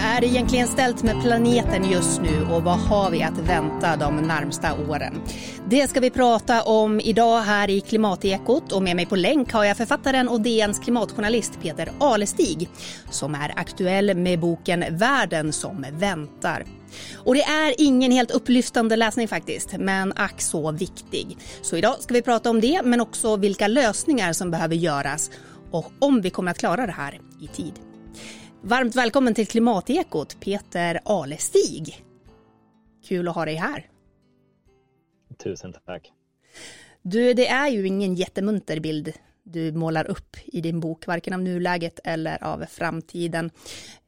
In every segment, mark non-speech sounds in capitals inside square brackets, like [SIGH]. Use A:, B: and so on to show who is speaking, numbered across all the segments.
A: är det egentligen ställt med planeten just nu och vad har vi att vänta de närmsta åren? Det ska vi prata om idag här i Klimatekot och med mig på länk har jag författaren och DNs klimatjournalist Peter Alestig som är aktuell med boken Världen som väntar. Och det är ingen helt upplyftande läsning faktiskt, men ack så viktig. Så idag ska vi prata om det, men också vilka lösningar som behöver göras och om vi kommer att klara det här i tid. Varmt välkommen till Klimatekot, Peter Alestig. Kul att ha dig här.
B: Tusen tack.
A: Du, det är ju ingen jättemunter bild du målar upp i din bok, varken av nuläget eller av framtiden.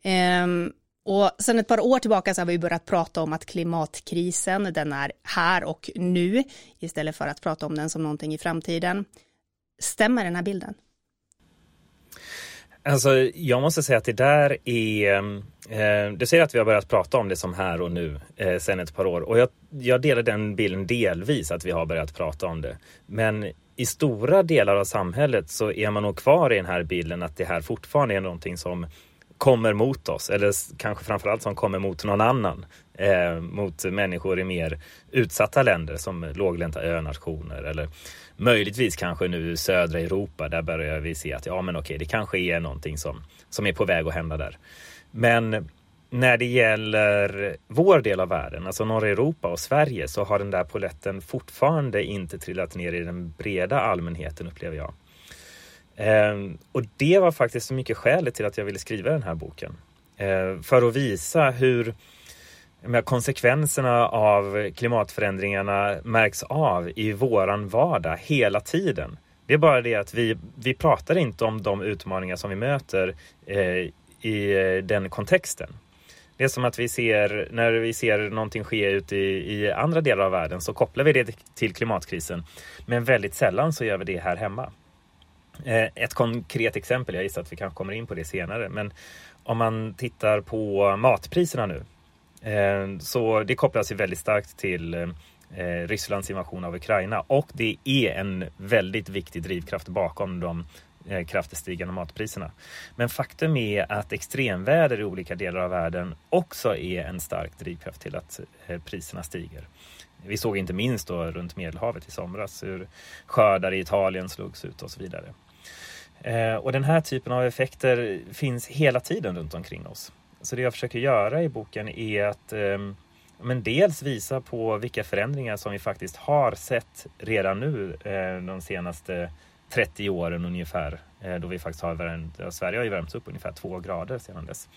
A: Ehm, och sedan ett par år tillbaka så har vi börjat prata om att klimatkrisen, den är här och nu, istället för att prata om den som någonting i framtiden. Stämmer den här bilden?
B: Alltså, jag måste säga att det där är... Eh, eh, du säger att vi har börjat prata om det som här och nu eh, sedan ett par år och jag, jag delar den bilden delvis att vi har börjat prata om det. Men i stora delar av samhället så är man nog kvar i den här bilden att det här fortfarande är någonting som kommer mot oss eller kanske framförallt som kommer mot någon annan. Eh, mot människor i mer utsatta länder som låglänta önationer eller möjligtvis kanske nu södra Europa. Där börjar vi se att ja, men okej, det kanske är någonting som, som är på väg att hända där. Men när det gäller vår del av världen, alltså norra Europa och Sverige, så har den där poletten fortfarande inte trillat ner i den breda allmänheten upplever jag. Ehm, och det var faktiskt så mycket skälet till att jag ville skriva den här boken. Ehm, för att visa hur konsekvenserna av klimatförändringarna märks av i våran vardag hela tiden. Det är bara det att vi, vi pratar inte om de utmaningar som vi möter eh, i den kontexten. Det är som att vi ser, när vi ser någonting ske ute i, i andra delar av världen så kopplar vi det till klimatkrisen. Men väldigt sällan så gör vi det här hemma. Eh, ett konkret exempel, jag gissar att vi kanske kommer in på det senare, men om man tittar på matpriserna nu Eh, så det kopplas ju väldigt starkt till eh, Rysslands invasion av Ukraina och det är en väldigt viktig drivkraft bakom de eh, kraftigt stigande matpriserna. Men faktum är att extremväder i olika delar av världen också är en stark drivkraft till att priserna stiger. Vi såg inte minst då runt Medelhavet i somras hur skördar i Italien slogs ut och så vidare. Och den här typen av effekter finns hela tiden runt omkring oss. Så det jag försöker göra i boken är att eh, men dels visa på vilka förändringar som vi faktiskt har sett redan nu eh, de senaste 30 åren ungefär. Eh, då vi faktiskt har värmt, ja, Sverige har ju värmts upp ungefär två grader sedan dess.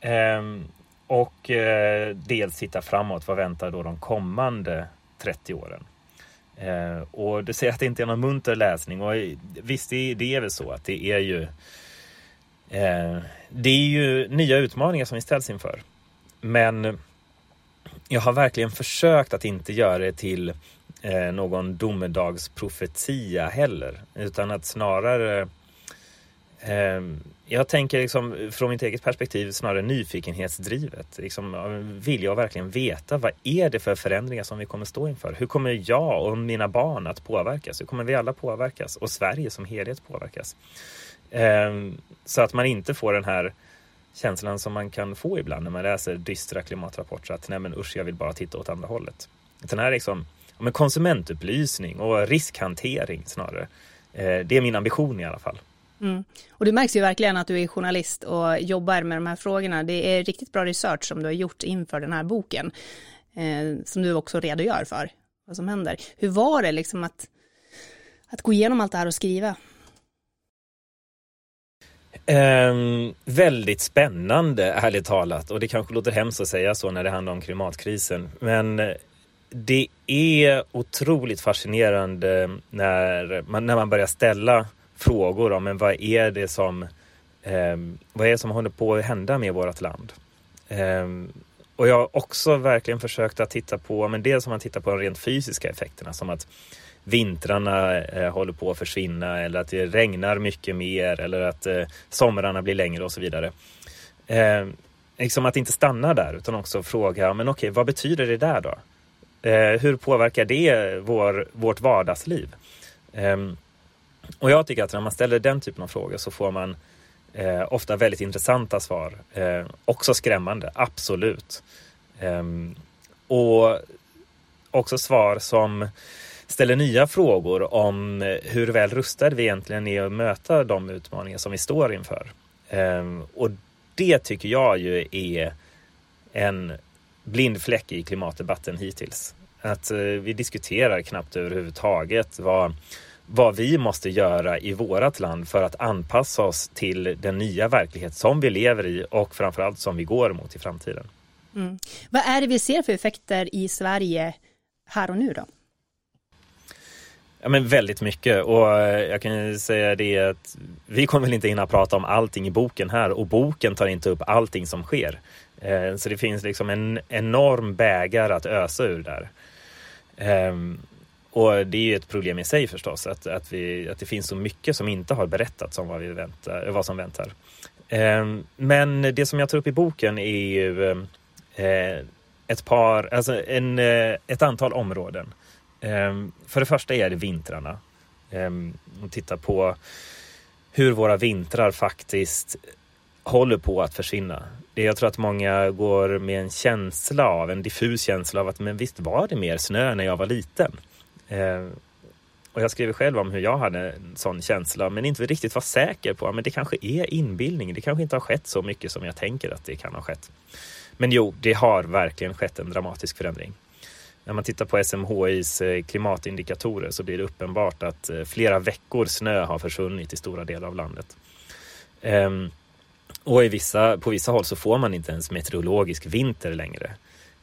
B: Ehm, och eh, dels titta framåt, vad väntar då de kommande 30 åren? Eh, och du säger att det inte är någon munter läsning och visst, det, det är väl så att det är ju Eh, det är ju nya utmaningar som vi ställs inför. Men jag har verkligen försökt att inte göra det till eh, någon domedagsprofetia heller, utan att snarare eh, jag tänker liksom, från mitt eget perspektiv snarare nyfikenhetsdrivet. Liksom, vill jag verkligen veta vad är det för förändringar som vi kommer stå inför? Hur kommer jag och mina barn att påverkas? Hur kommer vi alla påverkas? Och Sverige som helhet påverkas? Ehm, så att man inte får den här känslan som man kan få ibland när man läser dystra klimatrapporter att nej men usch, jag vill bara titta åt andra hållet. Den här liksom, men konsumentupplysning och riskhantering snarare. Eh, det är min ambition i alla fall.
A: Mm. Och det märks ju verkligen att du är journalist och jobbar med de här frågorna. Det är riktigt bra research som du har gjort inför den här boken, eh, som du också redogör för vad som händer. Hur var det liksom att, att gå igenom allt det här och skriva?
B: Um, väldigt spännande, ärligt talat. Och det kanske låter hemskt att säga så när det handlar om klimatkrisen. Men eh, det är otroligt fascinerande när man, när man börjar ställa frågor om men vad är det som um, vad är det som håller på att hända med vårt land? Um, och jag har också verkligen försökt att titta på, men dels som man tittar på de rent fysiska effekterna som att vintrarna eh, håller på att försvinna eller att det regnar mycket mer eller att eh, somrarna blir längre och så vidare. Eh, liksom att inte stanna där utan också fråga, men okej, vad betyder det där då? Eh, hur påverkar det vår, vårt vardagsliv? Eh, och jag tycker att när man ställer den typen av frågor så får man Eh, ofta väldigt intressanta svar. Eh, också skrämmande, absolut. Eh, och också svar som ställer nya frågor om eh, hur väl rustade vi egentligen är att möta de utmaningar som vi står inför. Ehm, och det tycker jag ju är en blind fläck i klimatdebatten hittills. Att eh, vi diskuterar knappt överhuvudtaget vad, vad vi måste göra i vårt land för att anpassa oss till den nya verklighet som vi lever i och framförallt som vi går mot i framtiden.
A: Mm. Vad är det vi ser för effekter i Sverige här och nu då?
B: Ja, men väldigt mycket och eh, jag kan ju säga det att vi kommer väl inte hinna prata om allting i boken här och boken tar inte upp allting som sker. Eh, så det finns liksom en enorm bägare att ösa ur där. Ehm, och det är ju ett problem i sig förstås, att, att, vi, att det finns så mycket som inte har berättats om vad, vi väntar, vad som väntar. Ehm, men det som jag tar upp i boken är ju eh, ett par, alltså en, ett antal områden Ehm, för det första är det vintrarna. Ehm, och titta på hur våra vintrar faktiskt håller på att försvinna. jag tror att många går med en känsla av, en diffus känsla av att men visst var det mer snö när jag var liten. Ehm, och jag skriver själv om hur jag hade en sån känsla men inte riktigt var säker på att det kanske är inbildning. Det kanske inte har skett så mycket som jag tänker att det kan ha skett. Men jo, det har verkligen skett en dramatisk förändring när man tittar på SMHIs eh, klimatindikatorer så blir det uppenbart att eh, flera veckor snö har försvunnit i stora delar av landet. Ehm, och i vissa, på vissa håll så får man inte ens meteorologisk vinter längre.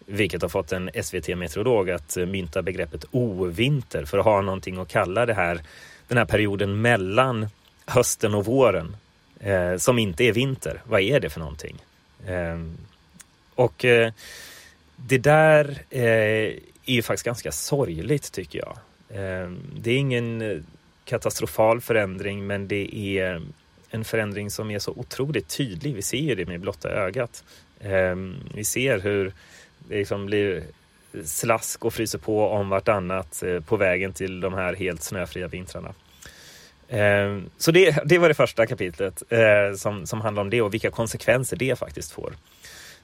B: Vilket har fått en SVT-meteorolog att eh, mynta begreppet ovinter för att ha någonting att kalla det här, den här perioden mellan hösten och våren eh, som inte är vinter. Vad är det för någonting? Eh, och eh, det där är ju faktiskt ganska sorgligt tycker jag. Ehm, det är ingen eh, katastrofal förändring men det är en förändring som är så otroligt tydlig. Vi ser ju det med blotta ögat. Ehm, vi ser hur det liksom blir slask och fryser på om vartannat eh, på vägen till de här helt snöfria vintrarna. Ehm, så det, det var det första kapitlet eh, som, som handlar om det och vilka konsekvenser det faktiskt får.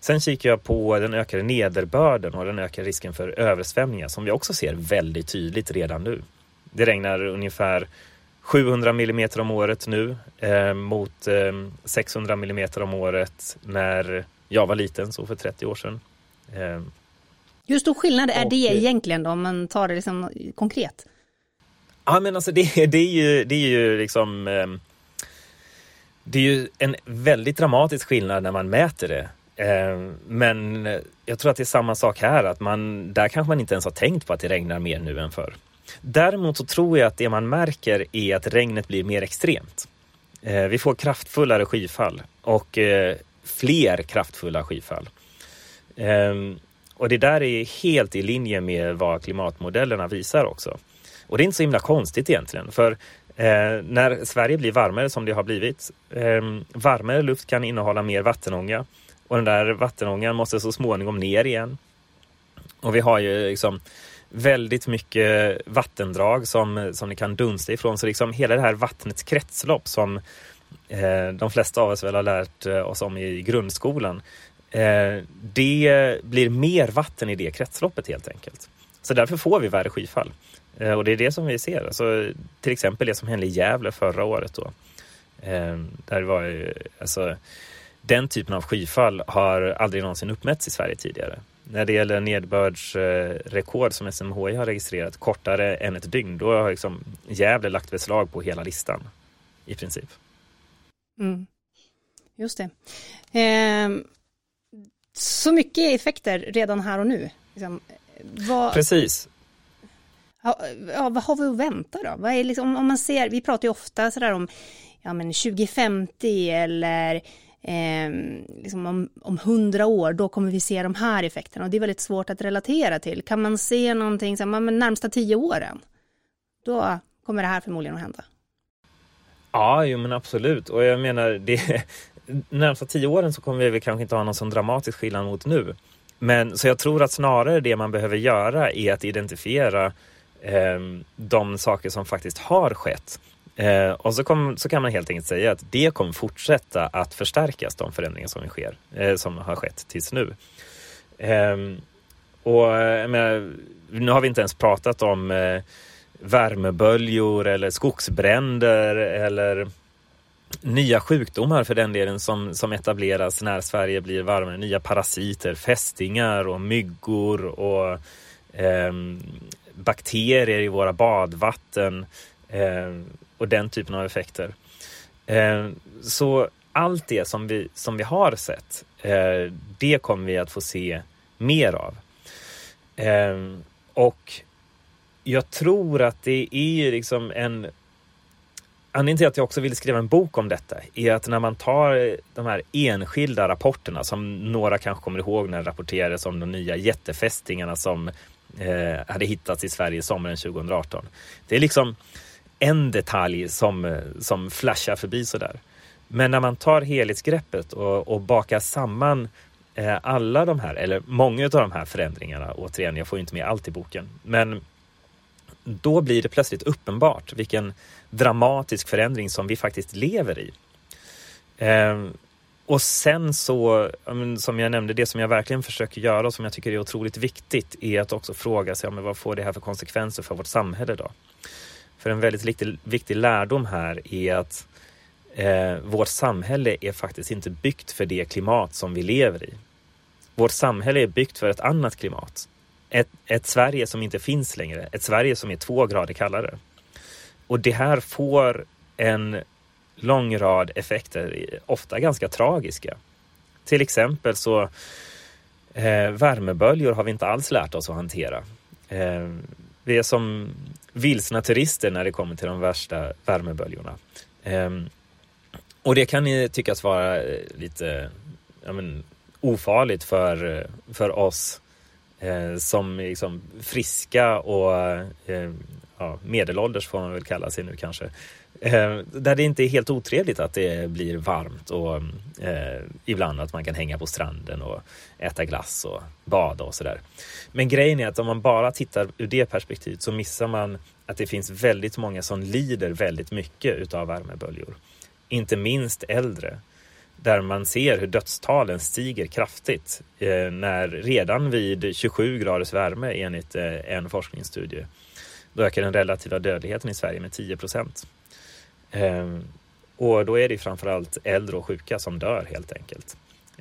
B: Sen kikar jag på den ökade nederbörden och den ökade risken för översvämningar som vi också ser väldigt tydligt redan nu. Det regnar ungefär 700 millimeter om året nu eh, mot eh, 600 millimeter om året när jag var liten, så för 30 år sedan. Eh,
A: Hur stor skillnad är och, det egentligen då, om man tar det liksom konkret?
B: Ja, men alltså det, det, är, ju, det är ju liksom eh, det är ju en väldigt dramatisk skillnad när man mäter det. Eh, men jag tror att det är samma sak här, att man, där kanske man inte ens har tänkt på att det regnar mer nu än förr. Däremot så tror jag att det man märker är att regnet blir mer extremt. Eh, vi får kraftfullare skyfall och eh, fler kraftfulla skyfall. Ehm, och det där är helt i linje med vad klimatmodellerna visar också. Och det är inte så himla konstigt egentligen, för när Sverige blir varmare som det har blivit, ehm, varmare luft kan innehålla mer vattenånga och den där vattenångan måste så småningom ner igen. Och vi har ju liksom väldigt mycket vattendrag som, som ni kan dunsta ifrån. Så liksom hela det här vattnets kretslopp som eh, de flesta av oss väl har lärt eh, oss om i grundskolan. Eh, det blir mer vatten i det kretsloppet helt enkelt. Så därför får vi värre skyfall. Eh, och det är det som vi ser. Alltså, till exempel det som hände i Gävle förra året. Då. Eh, där var ju, alltså, den typen av skyfall har aldrig någonsin uppmätts i Sverige tidigare. När det gäller nedbördsrekord som SMHI har registrerat kortare än ett dygn, då har liksom Gävle lagt beslag på hela listan i princip.
A: Mm. Just det. Eh, så mycket effekter redan här och nu. Liksom,
B: vad, Precis.
A: Ja, vad har vi att vänta då? Vad är liksom, om man ser, vi pratar ju ofta sådär om ja, men 2050 eller eh, liksom om, om hundra år, då kommer vi se de här effekterna. Och det är väldigt svårt att relatera till. Kan man se någonting, så här, men närmsta tio åren, då kommer det här förmodligen att hända.
B: Ja, jo men absolut. Och jag menar, det, [LAUGHS] närmsta tio åren så kommer vi kanske inte ha någon sån dramatisk skillnad mot nu. Men så jag tror att snarare det man behöver göra är att identifiera eh, de saker som faktiskt har skett Eh, och så, kom, så kan man helt enkelt säga att det kommer fortsätta att förstärkas, de förändringar som, sker, eh, som har skett tills nu. Ehm, eh, och men, nu har vi inte ens pratat om eh, värmeböljor eller skogsbränder eller nya sjukdomar för den delen som, som etableras när Sverige blir varmare. Nya parasiter, fästingar och myggor och eh, bakterier i våra badvatten Ehm, och den typen av effekter. Eh, så allt det som vi, som vi har sett, eh, det kommer vi att få se mer av. Eh, och jag tror att det är liksom en Anledningen till att jag också ville skriva en bok om detta är att när man tar de här enskilda rapporterna som några kanske kommer ihåg när det rapporterades om de nya jättefästingarna som eh, hade hittats i Sverige sommaren 2018. Det är liksom en detalj som, eh, som flashar förbi sådär. Men när man tar helhetsgreppet och, och bakar samman eh, alla de här, eller många av de här förändringarna, återigen, jag får inte med allt i boken, men då blir det plötsligt uppenbart vilken dramatisk förändring som vi faktiskt lever i. Eh, och sen så, som jag nämnde, det som jag verkligen försöker göra och som jag tycker är otroligt viktigt är att också fråga sig men vad får det här för konsekvenser för vårt samhälle då? För en väldigt viktig, viktig lärdom här är att eh, vårt samhälle är faktiskt inte byggt för det klimat som vi lever i. Vårt samhälle är byggt för ett annat klimat. Ett, ett Sverige som inte finns längre, ett Sverige som är två grader kallare. Och det här får en lång rad effekter, ofta ganska tragiska. Till exempel så eh, värmeböljor har vi inte alls lärt oss att hantera. Eh, vi är som vilsna turister när det kommer till de värsta värmeböljorna. Ehm, och det kan ju tyckas vara eh, lite ja, men, ofarligt för, eh, för oss eh, som liksom friska och ja, medelålders får man väl kalla sig nu kanske. Eh, där det inte är helt otrevligt att det blir varmt och eh, ibland att man kan hänga på stranden och äta glass och bada och sådär. Men grejen är att om man bara tittar ur det perspektivet så missar man att det finns väldigt många som lider väldigt mycket utav värmeböljor. Inte minst äldre där man ser hur dödstalen stiger kraftigt eh, när redan vid 27 graders värme enligt eh, en forskningsstudie då ökar den relativa dödligheten i Sverige med 10 procent. Ehm, och då är det framförallt äldre och sjuka som dör helt enkelt.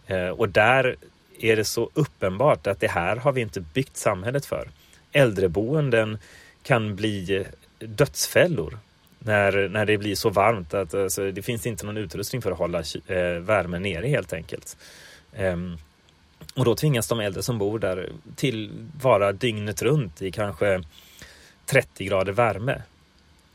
B: Ehm, och där är det så uppenbart att det här har vi inte byggt samhället för. Äldreboenden kan bli dödsfällor när, när det blir så varmt att alltså, det finns inte någon utrustning för att hålla eh, värmen nere helt enkelt. Ehm, och då tvingas de äldre som bor där till vara dygnet runt i kanske 30 grader värme.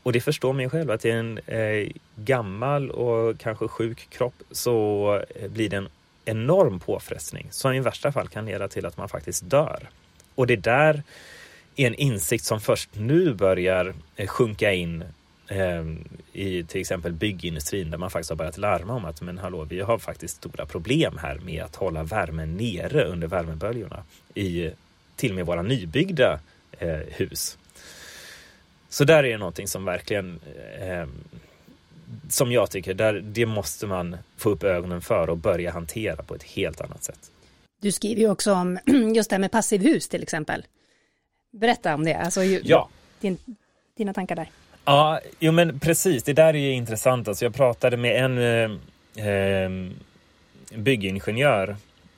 B: Och det förstår man ju själv att i en eh, gammal och kanske sjuk kropp så eh, blir det en enorm påfrestning som i värsta fall kan leda till att man faktiskt dör. Och det där är en insikt som först nu börjar eh, sjunka in eh, i till exempel byggindustrin där man faktiskt har börjat larma om att men hallå, vi har faktiskt stora problem här med att hålla värmen nere under värmeböljorna i till och med våra nybyggda eh, hus. Så där är det någonting som verkligen eh, som jag tycker, där, det måste man få upp ögonen för och börja hantera på ett helt annat sätt.
A: Du skriver ju också om [CLEARS THROAT] just det här med passivhus till exempel. Berätta om det, alltså,
B: ja.
A: din, dina tankar där.
B: Ja, jo men precis. Det där är ju intressant. Alltså jag pratade med en eh, eh, byggingenjör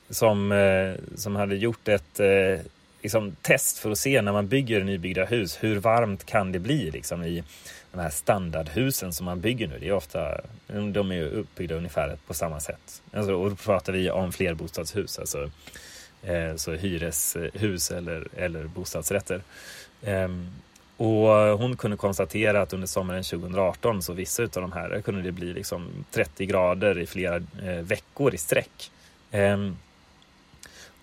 B: som, eh, som hade gjort ett eh, liksom, test för att se när man bygger nybyggda hus, hur varmt kan det bli liksom, i de här standardhusen som man bygger nu. Det är ofta, de är uppbyggda ungefär på samma sätt. Alltså, och då pratar vi om flerbostadshus, alltså eh, så hyreshus eller, eller bostadsrätter. Eh, och hon kunde konstatera att under sommaren 2018 så vissa av de här kunde det bli liksom 30 grader i flera eh, veckor i sträck. Ehm,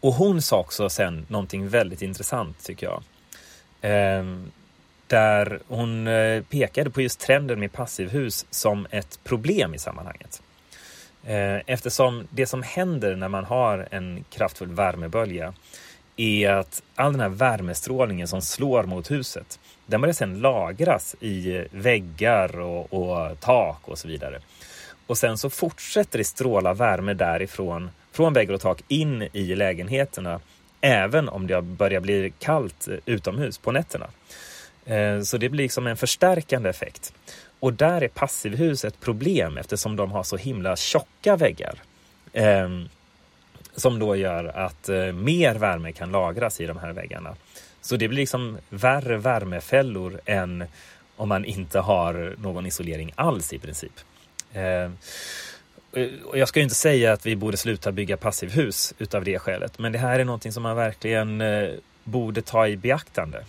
B: och hon sa också sen någonting väldigt intressant tycker jag. Eh, där hon eh, pekade på just trenden med passivhus som ett problem i sammanhanget. Eh, eftersom det som händer när man har en kraftfull värmebölja är att all den här värmestrålningen som slår mot huset, den börjar sedan lagras i väggar och, och tak och så vidare. Och sen så fortsätter det stråla värme därifrån, från väggar och tak in i lägenheterna, även om det börjar bli kallt eh, utomhus på nätterna. Eh, så det blir liksom en förstärkande effekt. Och där är passivhus ett problem eftersom de har så himla tjocka väggar. Ehm, som då gör att eh, mer värme kan lagras i de här väggarna. Så det blir liksom värre värmefällor än om man inte har någon isolering alls i princip. Ehm, Eh, och jag ska inte säga att vi borde sluta bygga passivhus utav det skälet, men det här är någonting som man verkligen eh, borde ta i beaktande.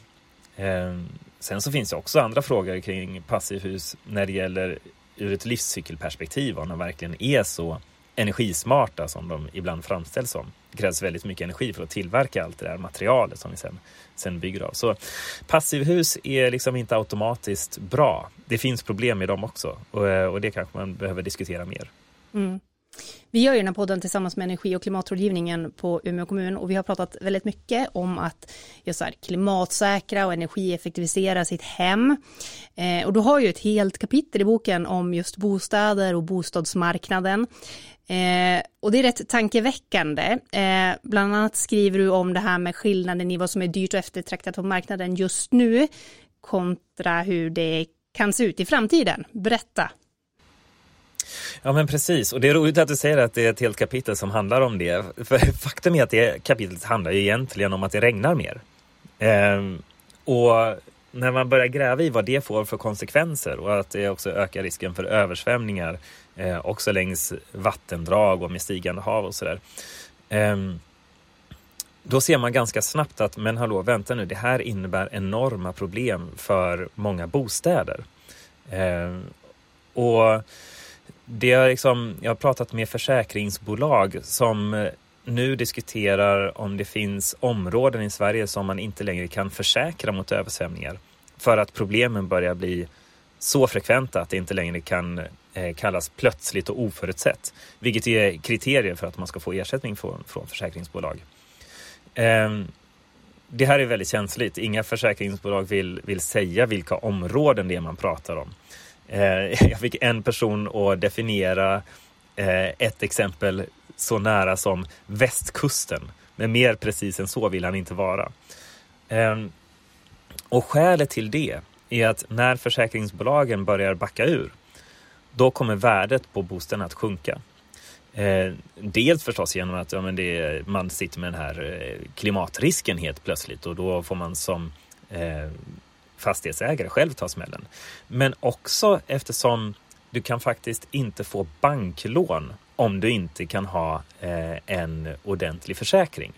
B: Eh, sen så finns det också andra frågor kring passivhus när det gäller ur ett livscykelperspektiv om de verkligen är så energismarta som de ibland framställs som. Det krävs väldigt mycket energi för att tillverka allt det där materialet som vi sen, sen bygger av. Så passivhus är liksom inte automatiskt bra. Det finns problem med dem också och, eh, och det kanske man behöver diskutera mer. Mm.
A: Vi gör ju den här podden tillsammans med energi och klimatrådgivningen på Umeå kommun och vi har pratat väldigt mycket om att just här, klimatsäkra och energieffektivisera sitt hem. Eh, och du har ju ett helt kapitel i boken om just bostäder och bostadsmarknaden. Eh, och det är rätt tankeväckande. Eh, bland annat skriver du om det här med skillnaden i vad som är dyrt och eftertraktat på marknaden just nu kontra hur det kan se ut i framtiden. Berätta.
B: Ja men precis, och det är roligt att du säger att det är ett helt kapitel som handlar om det. För [LAUGHS] faktum är att det kapitlet handlar ju egentligen om att det regnar mer. Ehm, och när man börjar gräva i vad det får för konsekvenser och att det också ökar risken för översvämningar eh, också längs vattendrag och med stigande hav och sådär. Ehm, då ser man ganska snabbt att, men hallå, vänta nu, det här innebär enorma problem för många bostäder. Ehm, och det är liksom, jag har pratat med försäkringsbolag som eh, nu diskuterar om det finns områden i Sverige som man inte längre kan försäkra mot översvämningar för att problemen börjar bli så frekventa att det inte längre kan eh, kallas plötsligt och oförutsett, vilket är kriterier för att man ska få ersättning från, från försäkringsbolag. Ehm, det här är väldigt känsligt. Inga försäkringsbolag vill, vill säga vilka områden det är man pratar om. Eh, [LAUGHS] jag fick en person att definiera eh, ett exempel så nära som västkusten. Men mer precis än så vill han inte vara. Ehm, och skälet till det är att när försäkringsbolagen börjar backa ur, då kommer värdet på bostäderna att sjunka. Eh, dels förstås genom att ja, men det, man sitter med den här eh, klimatrisken helt plötsligt och då får man som eh, fastighetsägare själv ta smällen. Men också eftersom du kan faktiskt inte få banklån om du inte kan ha eh, en ordentlig försäkring.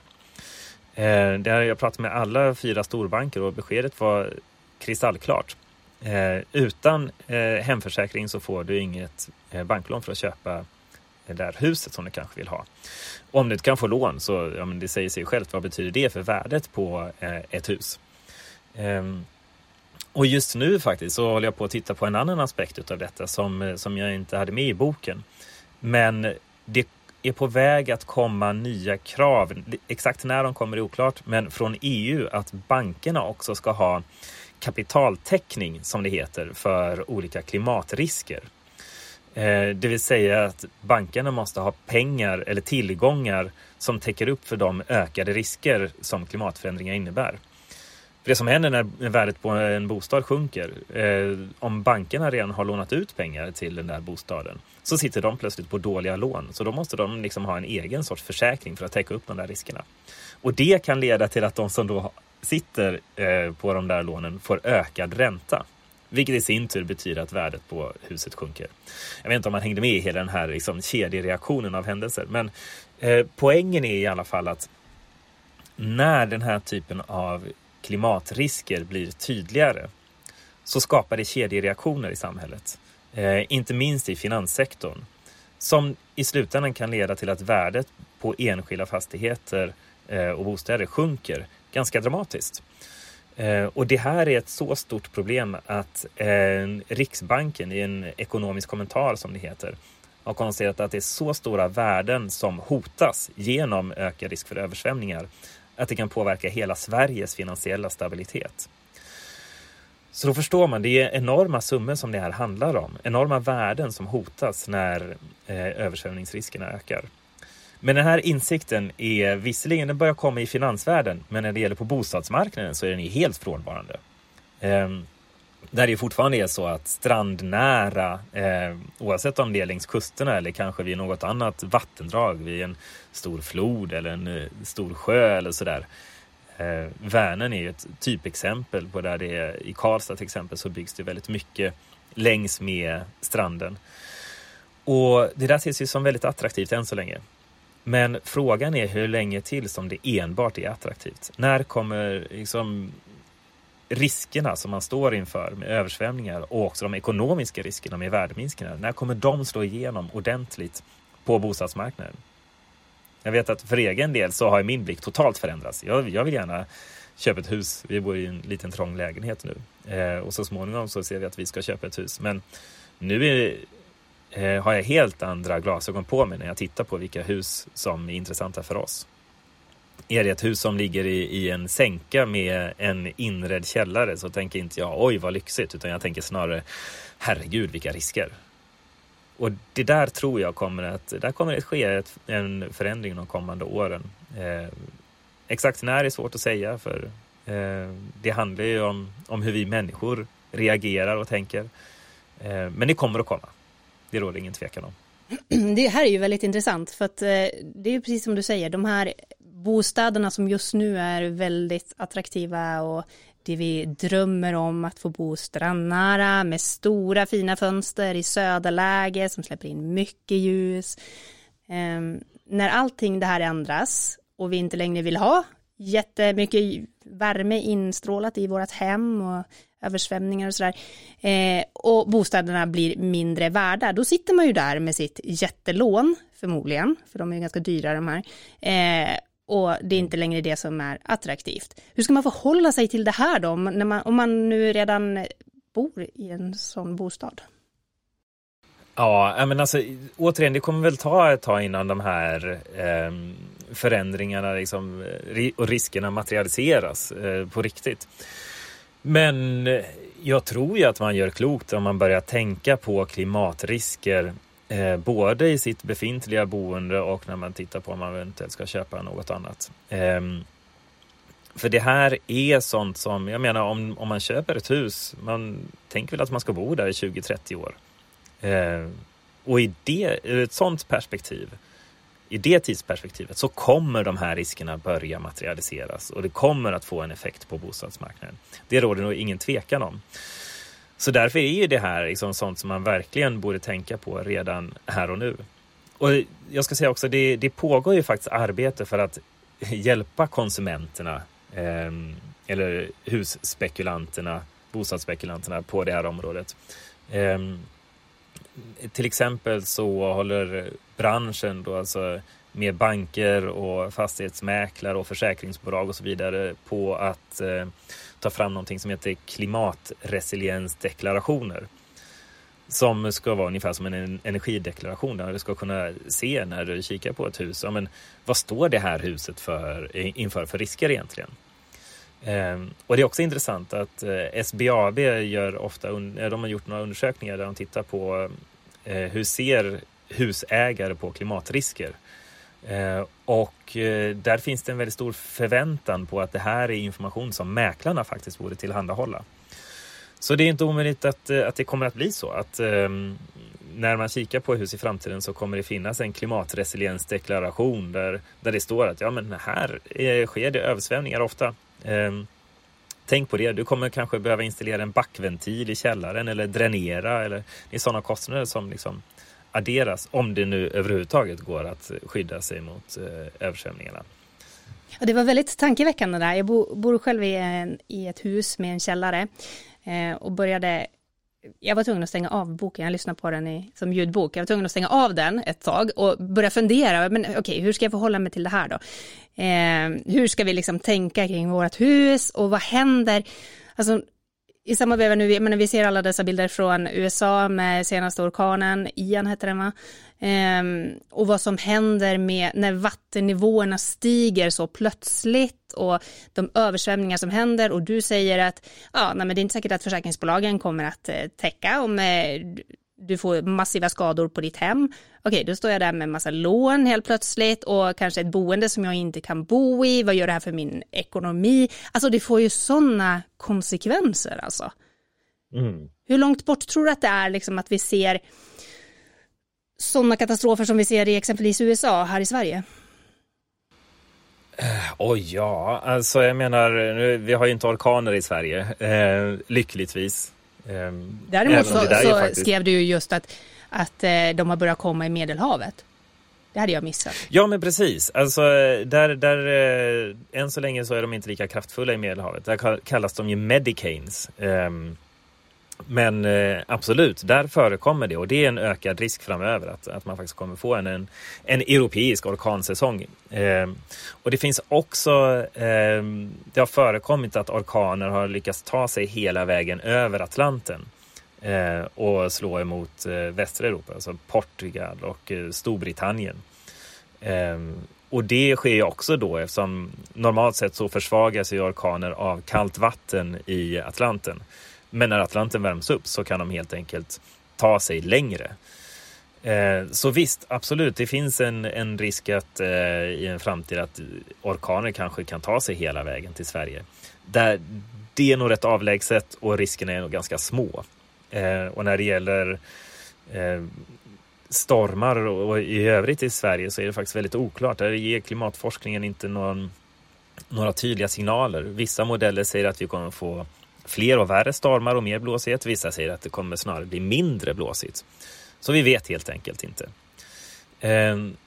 B: Eh, det har jag pratat med alla fyra storbanker och beskedet var kristallklart. Eh, utan eh, hemförsäkring så får du inget eh, banklån för att köpa det där huset som du kanske vill ha. Om du inte kan få lån så ja, men det säger sig självt. Vad betyder det för värdet på eh, ett hus? Ehm, och just nu faktiskt så håller jag på att titta på en annan aspekt av detta som, eh, som jag inte hade med i boken. Men det är på väg att komma nya krav. Exakt när de kommer är oklart, men från EU att bankerna också ska ha kapitaltäckning, som det heter, för olika klimatrisker. Eh, det vill säga att bankerna måste ha pengar eller tillgångar som täcker upp för de ökade risker som klimatförändringar innebär. Det som händer när värdet på en bostad sjunker, eh, om bankerna redan har lånat ut pengar till den där bostaden, så sitter de plötsligt på dåliga lån. Så då måste de liksom ha en egen sorts försäkring för att täcka upp de där riskerna. Och det kan leda till att de som då sitter eh, på de där lånen får ökad ränta. Vilket i sin tur betyder att värdet på huset sjunker. Jag vet inte om man hängde med i hela den här liksom, kedjereaktionen av händelser. Men eh, poängen är i alla fall att när den här typen av klimatrisker blir tydligare så skapar det kedjereaktioner i samhället. Eh, inte minst i finanssektorn. Som i slutändan kan leda till att värdet på enskilda fastigheter eh, och bostäder sjunker ganska dramatiskt. Eh, och det här är ett så stort problem att Riksbanken i en ekonomisk kommentar som det heter har konstaterat att det är så stora värden som hotas genom ökad risk för översvämningar att det kan påverka hela Sveriges finansiella stabilitet. Så då förstår man, det är enorma summor som det här handlar om. Enorma värden som hotas när eh, översvämningsriskerna ökar. Men den här insikten är visserligen, den börjar komma i finansvärlden, men när det gäller på bostadsmarknaden så är den helt frånvarande. Eh, där det fortfarande är så att strandnära, eh, oavsett om det är längs kusterna eller kanske vid något annat vattendrag, vid en stor flod eller en eh, stor sjö eller sådär. Eh, Vänern är ju ett typexempel på där det är, i Karlstad till exempel så byggs det väldigt mycket längs med stranden. Och det där ses ju som väldigt attraktivt än så länge. Men frågan är hur länge till som det enbart är attraktivt. När kommer liksom riskerna som man står inför med översvämningar och också de ekonomiska riskerna med värdeminskningar, när kommer de slå igenom ordentligt på bostadsmarknaden? Jag vet att för egen del så har min blick totalt förändrats. Jag, jag vill gärna köpa ett hus. Vi bor i en liten trång lägenhet nu eh, och så småningom så ser vi att vi ska köpa ett hus. Men nu är, eh, har jag helt andra glasögon på mig när jag tittar på vilka hus som är intressanta för oss. Är det ett hus som ligger i, i en sänka med en inredd källare så tänker inte jag oj vad lyxigt utan jag tänker snarare herregud vilka risker. Och det där tror jag kommer att, där kommer att ske ett, en förändring de kommande åren. Eh, exakt när är svårt att säga för eh, det handlar ju om, om hur vi människor reagerar och tänker. Eh, men det kommer att komma. Det råder ingen tvekan om. [CLEARS THROAT]
A: Det här är ju väldigt intressant för att eh, det är ju precis som du säger, de här bostäderna som just nu är väldigt attraktiva och det vi drömmer om att få bo strandnära med stora fina fönster i söderläge som släpper in mycket ljus. Um, när allting det här ändras och vi inte längre vill ha jättemycket värme instrålat i vårt hem och översvämningar och sådär. Eh, och bostäderna blir mindre värda. Då sitter man ju där med sitt jättelån förmodligen, för de är ju ganska dyra de här. Eh, och det är inte längre det som är attraktivt. Hur ska man förhålla sig till det här då, när man, om man nu redan bor i en sån bostad?
B: Ja, men alltså återigen, det kommer väl ta ett tag innan de här eh, förändringarna liksom, och riskerna materialiseras eh, på riktigt. Men jag tror ju att man gör klokt om man börjar tänka på klimatrisker Eh, både i sitt befintliga boende och när man tittar på om man eventuellt ska köpa något annat. Eh, för det här är sånt som, jag menar om, om man köper ett hus, man tänker väl att man ska bo där i 20-30 år. Eh, och i det, ur ett sånt perspektiv, i det tidsperspektivet så kommer de här riskerna börja materialiseras och det kommer att få en effekt på bostadsmarknaden. Det råder nog ingen tvekan om. Så därför är ju det här liksom sånt som man verkligen borde tänka på redan här och nu. Och jag ska säga också, det, det pågår ju faktiskt arbete för att hjälpa konsumenterna eh, eller husspekulanterna, bostadsspekulanterna på det här området. Eh, till exempel så håller branschen då alltså med banker och fastighetsmäklare och försäkringsbolag och så vidare på att eh, ta fram någonting som heter klimatresiliensdeklarationer. Som ska vara ungefär som en energideklaration där du ska kunna se när du kikar på ett hus. Ja, men vad står det här huset för, inför för risker egentligen? Ehm, och det är också intressant att eh, SBAB gör ofta, eh, de har gjort några undersökningar där de tittar på eh, hur ser husägare på klimatrisker? Eh, och eh, där finns det en väldigt stor förväntan på att det här är information som mäklarna faktiskt borde tillhandahålla. Så det är inte omöjligt att, eh, att det kommer att bli så att ehm, när man kikar på hus i framtiden så kommer det finnas en klimatresiliensdeklaration där, där det står att ja, men här är, sker det översvämningar ofta. Ehm, tänk på det, du kommer kanske behöva installera en backventil i källaren eller dränera. Eller, det är sådana kostnader som liksom adderas om det nu överhuvudtaget går att skydda sig mot eh, översvämningarna.
A: Ja, det var väldigt tankeväckande där. Jag bor, själv i, en, i, ett hus med en källare eh, och började jag var tvungen att stänga av boken, jag lyssnade på den i, som ljudbok, jag var tvungen att stänga av den ett tag och börja fundera, men okej, okay, hur ska jag förhålla mig till det här då? Eh, hur ska vi liksom tänka kring vårt hus och vad händer? Alltså, i samma veva nu, men vi ser alla dessa bilder från USA med senaste orkanen, Ian heter den va? Ehm, och vad som händer med när vattennivåerna stiger så plötsligt och de översvämningar som händer och du säger att ja, nej, men det är inte säkert att försäkringsbolagen kommer att eh, täcka om eh, du får massiva skador på ditt hem. Okej, då står jag där med massa lån helt plötsligt och kanske ett boende som jag inte kan bo i. Vad gör det här för min ekonomi? Alltså det får ju sådana konsekvenser alltså. Mm. Hur långt bort tror du att det är liksom att vi ser sådana katastrofer som vi ser i exempelvis USA här i Sverige?
B: Eh, oj, ja, alltså jag menar, vi har ju inte orkaner i Sverige, eh, lyckligtvis.
A: Ehm, Däremot så, så faktiskt... skrev du ju just att, att eh, de har börjat komma i Medelhavet. Det hade jag missat.
B: Ja, men precis. Alltså, där, där, eh, än så länge så är de inte lika kraftfulla i Medelhavet. Där kallas de ju Medicanes. Um, men eh, absolut, där förekommer det och det är en ökad risk framöver att, att man faktiskt kommer få en, en, en europeisk orkansäsong. Eh, och det finns också, eh, det har förekommit att orkaner har lyckats ta sig hela vägen över Atlanten eh, och slå emot eh, västra Europa, alltså Portugal och eh, Storbritannien. Eh, och det sker ju också då eftersom normalt sett så försvagas ju orkaner av kallt vatten i Atlanten. Men när Atlanten värms upp så kan de helt enkelt ta sig längre. Eh, så visst, absolut, det finns en, en risk att eh, i en framtid att orkaner kanske kan ta sig hela vägen till Sverige. Där, det är nog rätt avlägset och riskerna är nog ganska små. Eh, och när det gäller eh, stormar och, och, i övrigt i Sverige så är det faktiskt väldigt oklart. Där ger klimatforskningen inte någon, några tydliga signaler. Vissa modeller säger att vi kommer få fler och värre stormar och mer blåsighet. Vissa säger att det kommer snarare bli mindre blåsigt. Så vi vet helt enkelt inte. Ehm,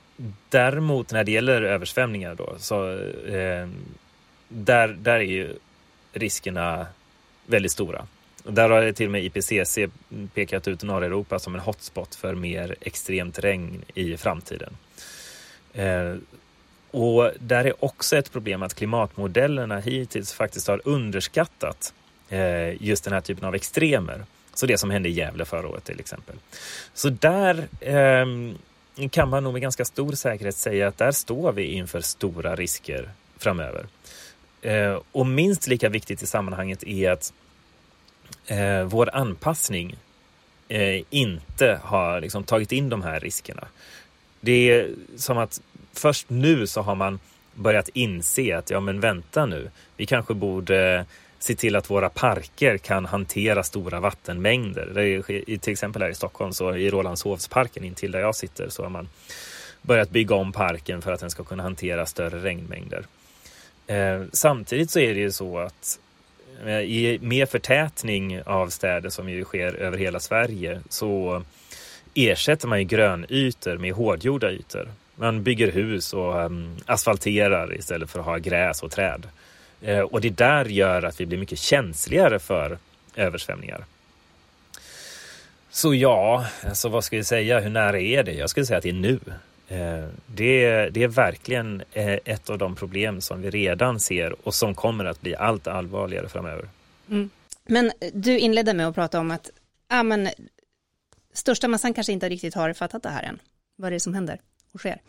B: däremot när det gäller översvämningar då, så ehm, där, där är ju riskerna väldigt stora. Där har till och med IPCC pekat ut norra Europa som en hotspot för mer extremt regn i framtiden. Ehm, och där är också ett problem att klimatmodellerna hittills faktiskt har underskattat Eh, just den här typen av extremer. Så det som hände i Gävle förra året till exempel. Så där eh, kan man nog med ganska stor säkerhet säga att där står vi inför stora risker framöver. Eh, och minst lika viktigt i sammanhanget är att eh, vår anpassning eh, inte har liksom, tagit in de här riskerna. Det är som att först nu så har man börjat inse att ja men vänta nu, vi kanske borde se till att våra parker kan hantera stora vattenmängder. Det är, till exempel här i Stockholm, så i Rålambshovsparken intill där jag sitter, så har man börjat bygga om parken för att den ska kunna hantera större regnmängder. Eh, samtidigt så är det ju så att eh, i mer förtätning av städer som ju sker över hela Sverige så ersätter man ju grönytor med hårdgjorda ytor. Man bygger hus och um, asfalterar istället för att ha gräs och träd. Eh, och det där gör att vi blir mycket känsligare för översvämningar. Så ja, alltså vad ska vi säga? Hur nära är det? Jag skulle säga att det är nu. Eh, det är, det är verkligen eh, ett av de problem som vi redan ser och som kommer att bli allt allvarligare framöver.
A: Mm. Men du inledde med att prata om att ja, men, största massan kanske inte riktigt har fattat det här än. Vad är det som händer och sker?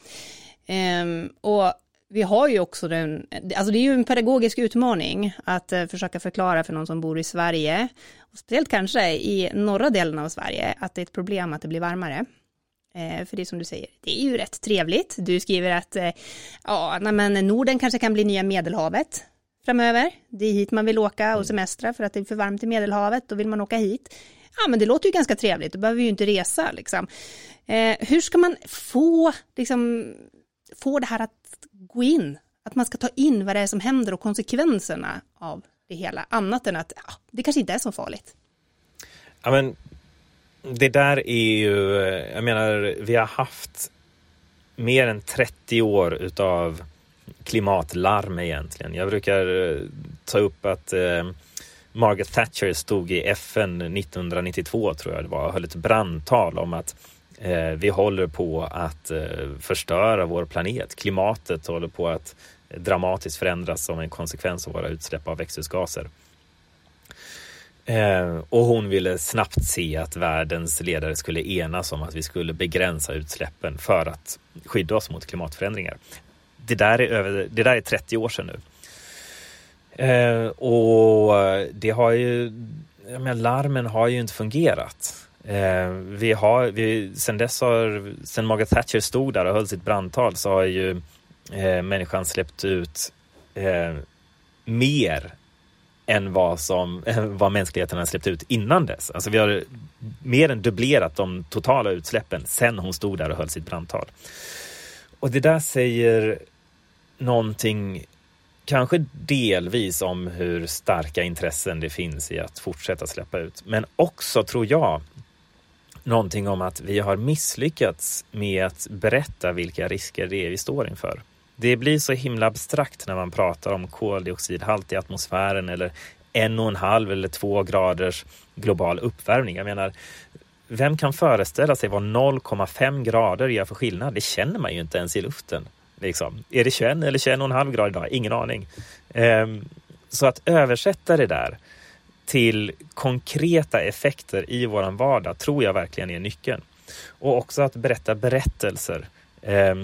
A: Ehm, och vi har ju också den, alltså det är ju en pedagogisk utmaning att eh, försöka förklara för någon som bor i Sverige, och speciellt kanske i norra delen av Sverige, att det är ett problem att det blir varmare. Eh, för det är som du säger, det är ju rätt trevligt. Du skriver att eh, ja, men Norden kanske kan bli nya Medelhavet framöver. Det är hit man vill åka och mm. semestra för att det är för varmt i Medelhavet, då vill man åka hit. Ja, men det låter ju ganska trevligt, då behöver vi ju inte resa liksom. Hur ska man få, liksom, få det här att gå in, att man ska ta in vad det är som händer och konsekvenserna av det hela, annat än att ja, det kanske inte är så farligt.
B: Ja, men det där är ju, jag menar, vi har haft mer än 30 år utav klimatlarm egentligen. Jag brukar eh, ta upp att eh, Margaret Thatcher stod i FN 1992 tror jag det var och höll ett brandtal om att Eh, vi håller på att eh, förstöra vår planet. Klimatet håller på att dramatiskt förändras som en konsekvens av våra utsläpp av växthusgaser. Eh, och hon ville snabbt se att världens ledare skulle enas om att vi skulle begränsa utsläppen för att skydda oss mot klimatförändringar. Det där är, över, det där är 30 år sedan nu. Och det har ju, jag menar, larmen har ju inte fungerat. Eh, vi har, vi, sen dess har, sen Margaret Thatcher stod där och höll sitt brandtal så har ju eh, människan släppt ut eh, mer än vad, som, [LAUGHS] vad mänskligheten har släppt ut innan dess. Alltså vi har mer än dubblerat de totala utsläppen sen hon stod där och höll sitt brandtal. Och det där säger någonting, kanske delvis om hur starka intressen det finns i att fortsätta släppa ut. Men också, tror jag, någonting om att vi har misslyckats med att berätta vilka risker det är vi står inför. Det blir så himla abstrakt när man pratar om koldioxidhalt i atmosfären eller en och en halv eller två graders global uppvärmning. Jag menar, vem kan föreställa sig vad 0,5 grader gör för skillnad? Det känner man ju inte ens i luften. Liksom. Är det 21 eller 21,5 grader idag? Ingen aning. Ehm, så att översätta det där till konkreta effekter i våran vardag tror jag verkligen är nyckeln. Och också att berätta berättelser. Eh,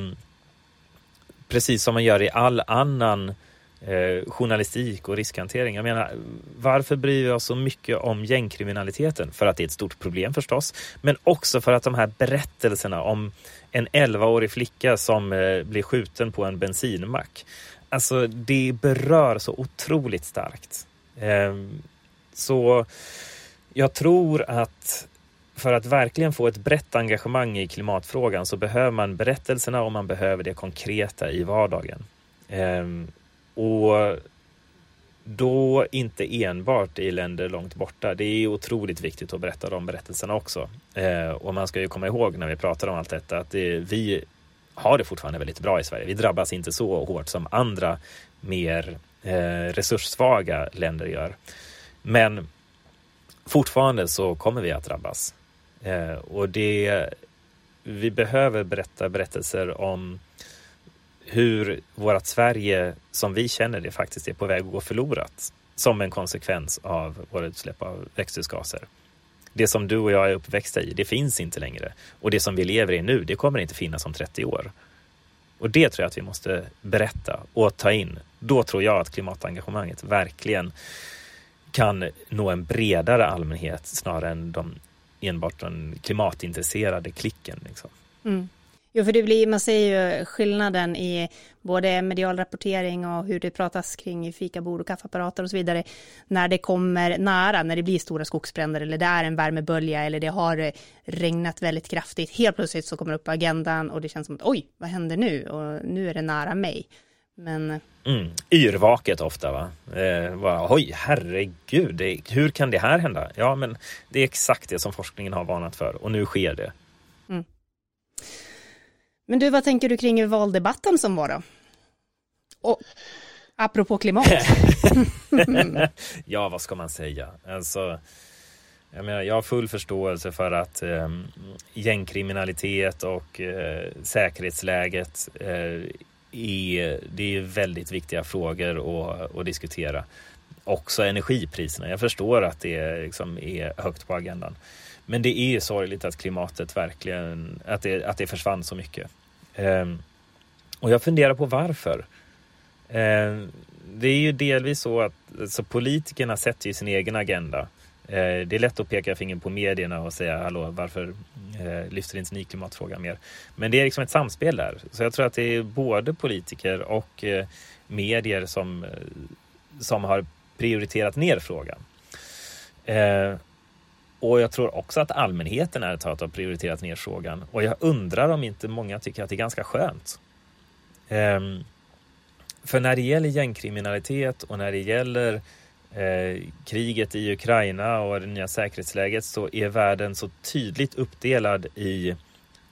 B: precis som man gör i all annan eh, journalistik och riskhantering. Jag menar, varför bryr vi oss så mycket om gängkriminaliteten? För att det är ett stort problem förstås, men också för att de här berättelserna om en 11-årig flicka som eh, blir skjuten på en bensinmack. Alltså, det berör så otroligt starkt. Eh, så jag tror att för att verkligen få ett brett engagemang i klimatfrågan så behöver man berättelserna och man behöver det konkreta i vardagen. Ehm, och då inte enbart i länder långt borta. Det är otroligt viktigt att berätta de berättelserna också. Ehm, och man ska ju komma ihåg när vi pratar om allt detta att det, vi har det fortfarande väldigt bra i Sverige. Vi drabbas inte så hårt som andra mer eh, resurssvaga länder gör. Men fortfarande så kommer vi att drabbas. Eh, och det, vi behöver berätta berättelser om hur vårt Sverige som vi känner det faktiskt är på väg att gå förlorat som en konsekvens av våra utsläpp av växthusgaser. Det som du och jag är uppväxta i, det finns inte längre. Och det som vi lever i nu, det kommer inte finnas om 30 år. Och det tror jag att vi måste berätta och ta in. Då tror jag att klimatengagemanget verkligen kan nå en bredare allmänhet snarare än de enbart den klimatintresserade klicken. Liksom.
A: Mm. Jo, för det blir, man ser ju skillnaden i både medial rapportering och hur det pratas kring fikabord och kaffeapparater och så vidare. När det kommer nära, när det blir stora skogsbränder eller det är en värmebölja eller det har regnat väldigt kraftigt. Helt plötsligt så kommer det upp på agendan och det känns som att oj, vad händer nu? Och nu är det nära mig. Men...
B: Mm, yrvaket ofta va? Eh, bara, Oj, herregud, det, hur kan det här hända? Ja, men det är exakt det som forskningen har varnat för och nu sker det. Mm.
A: Men du, vad tänker du kring valdebatten som var då? Och apropå klimat. [LAUGHS]
B: ja, vad ska man säga? Alltså, jag, menar, jag har full förståelse för att eh, gängkriminalitet och eh, säkerhetsläget eh, är, det är väldigt viktiga frågor att, att diskutera. Också energipriserna. Jag förstår att det liksom är högt på agendan. Men det är sorgligt att klimatet verkligen, att det, att det försvann så mycket. Ehm, och jag funderar på varför. Ehm, det är ju delvis så att så politikerna sätter ju sin egen agenda. Eh, det är lätt att peka finger på medierna och säga hallå varför eh, lyfter inte ni klimatfrågan mer? Men det är liksom ett samspel där. Så jag tror att det är både politiker och eh, medier som, som har prioriterat ner frågan. Och jag tror också att allmänheten är har prioriterat ner frågan. Och jag undrar om inte många tycker att det är ganska skönt. Ehm, för när det gäller gängkriminalitet och när det gäller eh, kriget i Ukraina och det nya säkerhetsläget så är världen så tydligt uppdelad i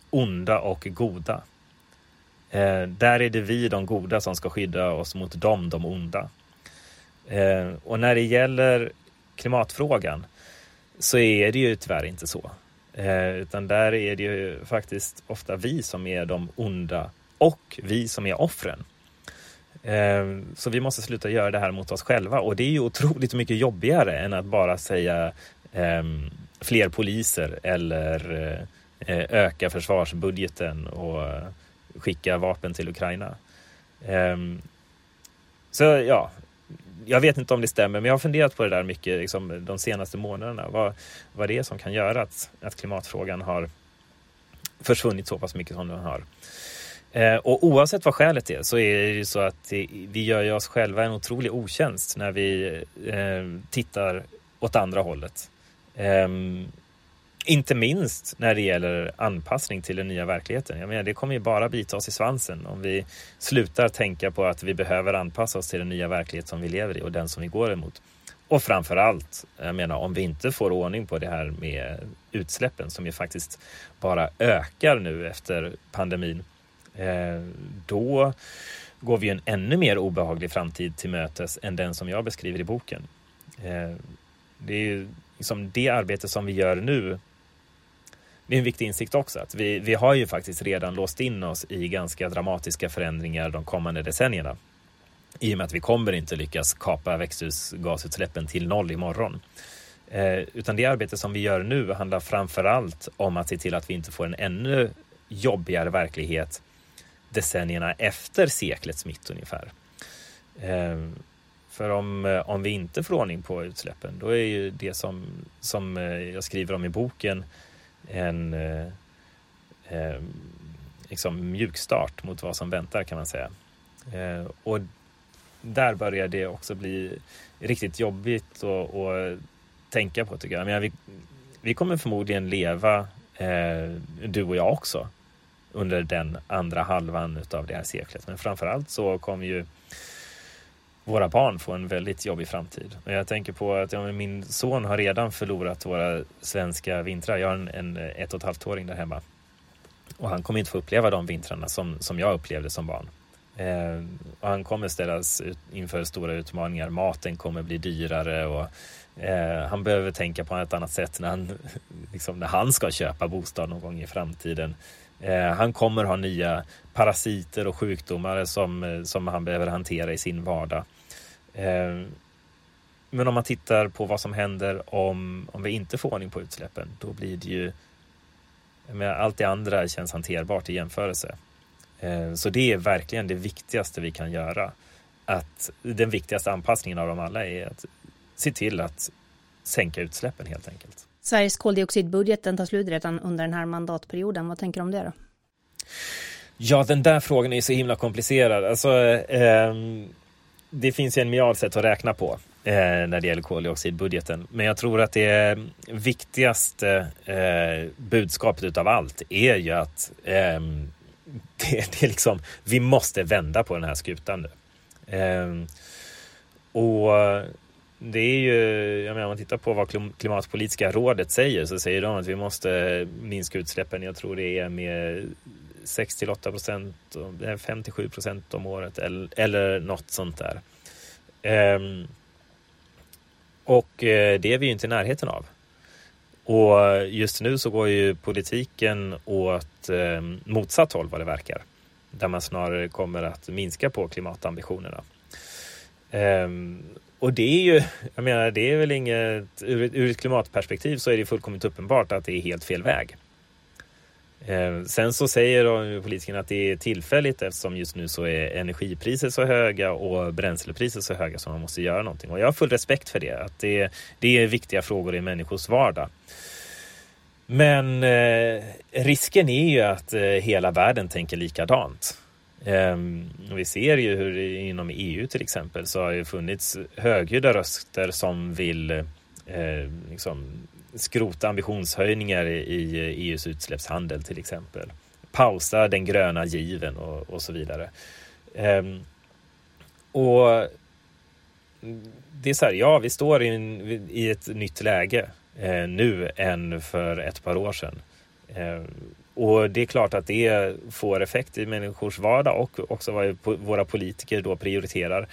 B: onda och goda. Eh, där är det vi, de goda, som ska skydda oss mot dem, de onda. Eh, och när det gäller klimatfrågan så är det ju tyvärr inte så. Eh, utan där är det ju faktiskt ofta vi som är de onda och vi som är offren. Ehm, så vi måste sluta göra det här mot oss själva och det är ju otroligt mycket jobbigare än att bara säga ehm, fler poliser eller eh, öka försvarsbudgeten och skicka vapen till Ukraina. Ehm, så ja, jag vet inte om det stämmer, men jag har funderat på det där mycket liksom, de senaste månaderna. Vad, vad det är som kan göra att, att klimatfrågan har försvunnit så pass mycket som den har. Eh, och oavsett vad skälet är så är det ju så att vi gör ju oss själva en otrolig otjänst när vi eh, tittar åt andra hållet. Ehm, inte minst när det gäller anpassning till den nya verkligheten. Jag menar, det kommer ju bara bita oss i svansen om vi slutar tänka på att vi behöver anpassa oss till den nya verklighet som vi lever i och den som vi går emot. Och framför allt, jag menar om vi inte får ordning på det här med utsläppen som ju faktiskt bara ökar nu efter pandemin. Eh, då går vi en ännu mer obehaglig framtid till mötes än den som jag beskriver i boken. Eh, det är liksom det arbete som vi gör nu det är en viktig insikt också att vi, vi har ju faktiskt redan låst in oss i ganska dramatiska förändringar de kommande decennierna. I och med att vi kommer inte lyckas kapa växthusgasutsläppen till noll imorgon. Eh, utan det arbete som vi gör nu handlar framför allt om att se till att vi inte får en ännu jobbigare verklighet decennierna efter seklets mitt ungefär. Ehm, för om, eh, om vi inte får ordning på utsläppen, då är ju det som, som eh, jag skriver om i boken en eh, ehm, liksom mjukstart mot vad som väntar kan man säga. Eh, och där börjar det också bli riktigt jobbigt att tänka på tycker jag. Men vi, vi kommer förmodligen leva, eh, du och jag också, under den andra halvan av det här seklet. Men framförallt så kommer ju våra barn få en väldigt jobbig framtid. Och jag tänker på att ja, min son har redan förlorat våra svenska vintrar. Jag har en, en ett och ett halvt åring där hemma. Och han kommer inte få uppleva de vintrarna som, som jag upplevde som barn. Eh, och han kommer ställas ut inför stora utmaningar. Maten kommer bli dyrare och eh, han behöver tänka på ett annat sätt när han, [LAUGHS] liksom, när han ska köpa bostad någon gång i framtiden. Eh, han kommer ha nya parasiter och sjukdomar som, eh, som han behöver hantera i sin vardag. Eh, men om man tittar på vad som händer om, om vi inte får ordning på utsläppen, då blir det ju allt det andra känns hanterbart i jämförelse. Så det är verkligen det viktigaste vi kan göra. Att den viktigaste anpassningen av dem alla är att se till att sänka utsläppen helt enkelt.
A: Sveriges koldioxidbudget den tar slut redan under den här mandatperioden. Vad tänker du om det då?
B: Ja, den där frågan är så himla komplicerad. Alltså, eh, det finns ju en miljard sätt att räkna på eh, när det gäller koldioxidbudgeten. Men jag tror att det viktigaste eh, budskapet utav allt är ju att eh, [LAUGHS] det, det är liksom, vi måste vända på den här skutan nu. Ehm, och det är ju, jag menar, om man tittar på vad klimatpolitiska rådet säger så säger de att vi måste minska utsläppen. Jag tror det är med 6 till 8 procent, 5 eh, till 7 procent om året eller, eller något sånt där. Ehm, och eh, det är vi ju inte i närheten av. Och just nu så går ju politiken åt eh, motsatt håll vad det verkar. Där man snarare kommer att minska på klimatambitionerna. Ehm, och det är ju, jag menar, det är väl inget, ur, ur ett klimatperspektiv så är det fullkomligt uppenbart att det är helt fel väg. Eh, sen så säger politikerna att det är tillfälligt eftersom just nu så är energipriser så höga och bränslepriser så höga så man måste göra någonting. Och jag har full respekt för det, att det, det är viktiga frågor i människors vardag. Men eh, risken är ju att eh, hela världen tänker likadant. Ehm, vi ser ju hur inom EU till exempel så har det funnits högljudda röster som vill eh, liksom, skrota ambitionshöjningar i EUs utsläppshandel till exempel. Pausa den gröna given och, och så vidare. Ehm, och det är så här, ja, vi står i, en, i ett nytt läge eh, nu än för ett par år sedan. Ehm, och det är klart att det får effekt i människors vardag och också vad våra politiker då prioriterar.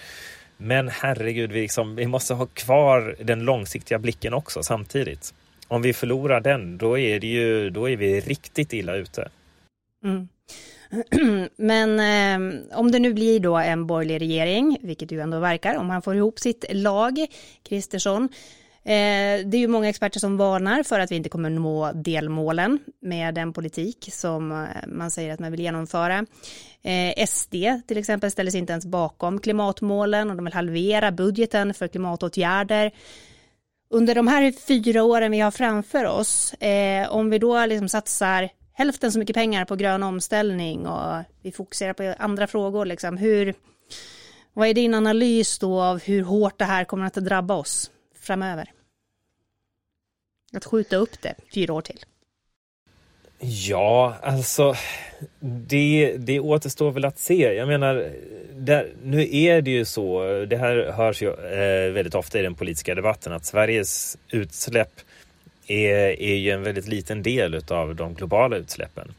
B: Men herregud, vi, liksom, vi måste ha kvar den långsiktiga blicken också samtidigt om vi förlorar den, då är, det ju, då är vi riktigt illa ute.
A: Mm. [CLEARS THROAT] Men eh, om det nu blir då en borgerlig regering, vilket ju ändå verkar, om han får ihop sitt lag, Kristersson, eh, det är ju många experter som varnar för att vi inte kommer nå delmålen med den politik som eh, man säger att man vill genomföra. Eh, SD till exempel ställer sig inte ens bakom klimatmålen och de vill halvera budgeten för klimatåtgärder. Under de här fyra åren vi har framför oss, eh, om vi då liksom satsar hälften så mycket pengar på grön omställning och vi fokuserar på andra frågor, liksom, hur, vad är din analys då av hur hårt det här kommer att drabba oss framöver? Att skjuta upp det fyra år till.
B: Ja, alltså det, det återstår väl att se. Jag menar, där, nu är det ju så, det här hörs ju eh, väldigt ofta i den politiska debatten, att Sveriges utsläpp är, är ju en väldigt liten del av de globala utsläppen.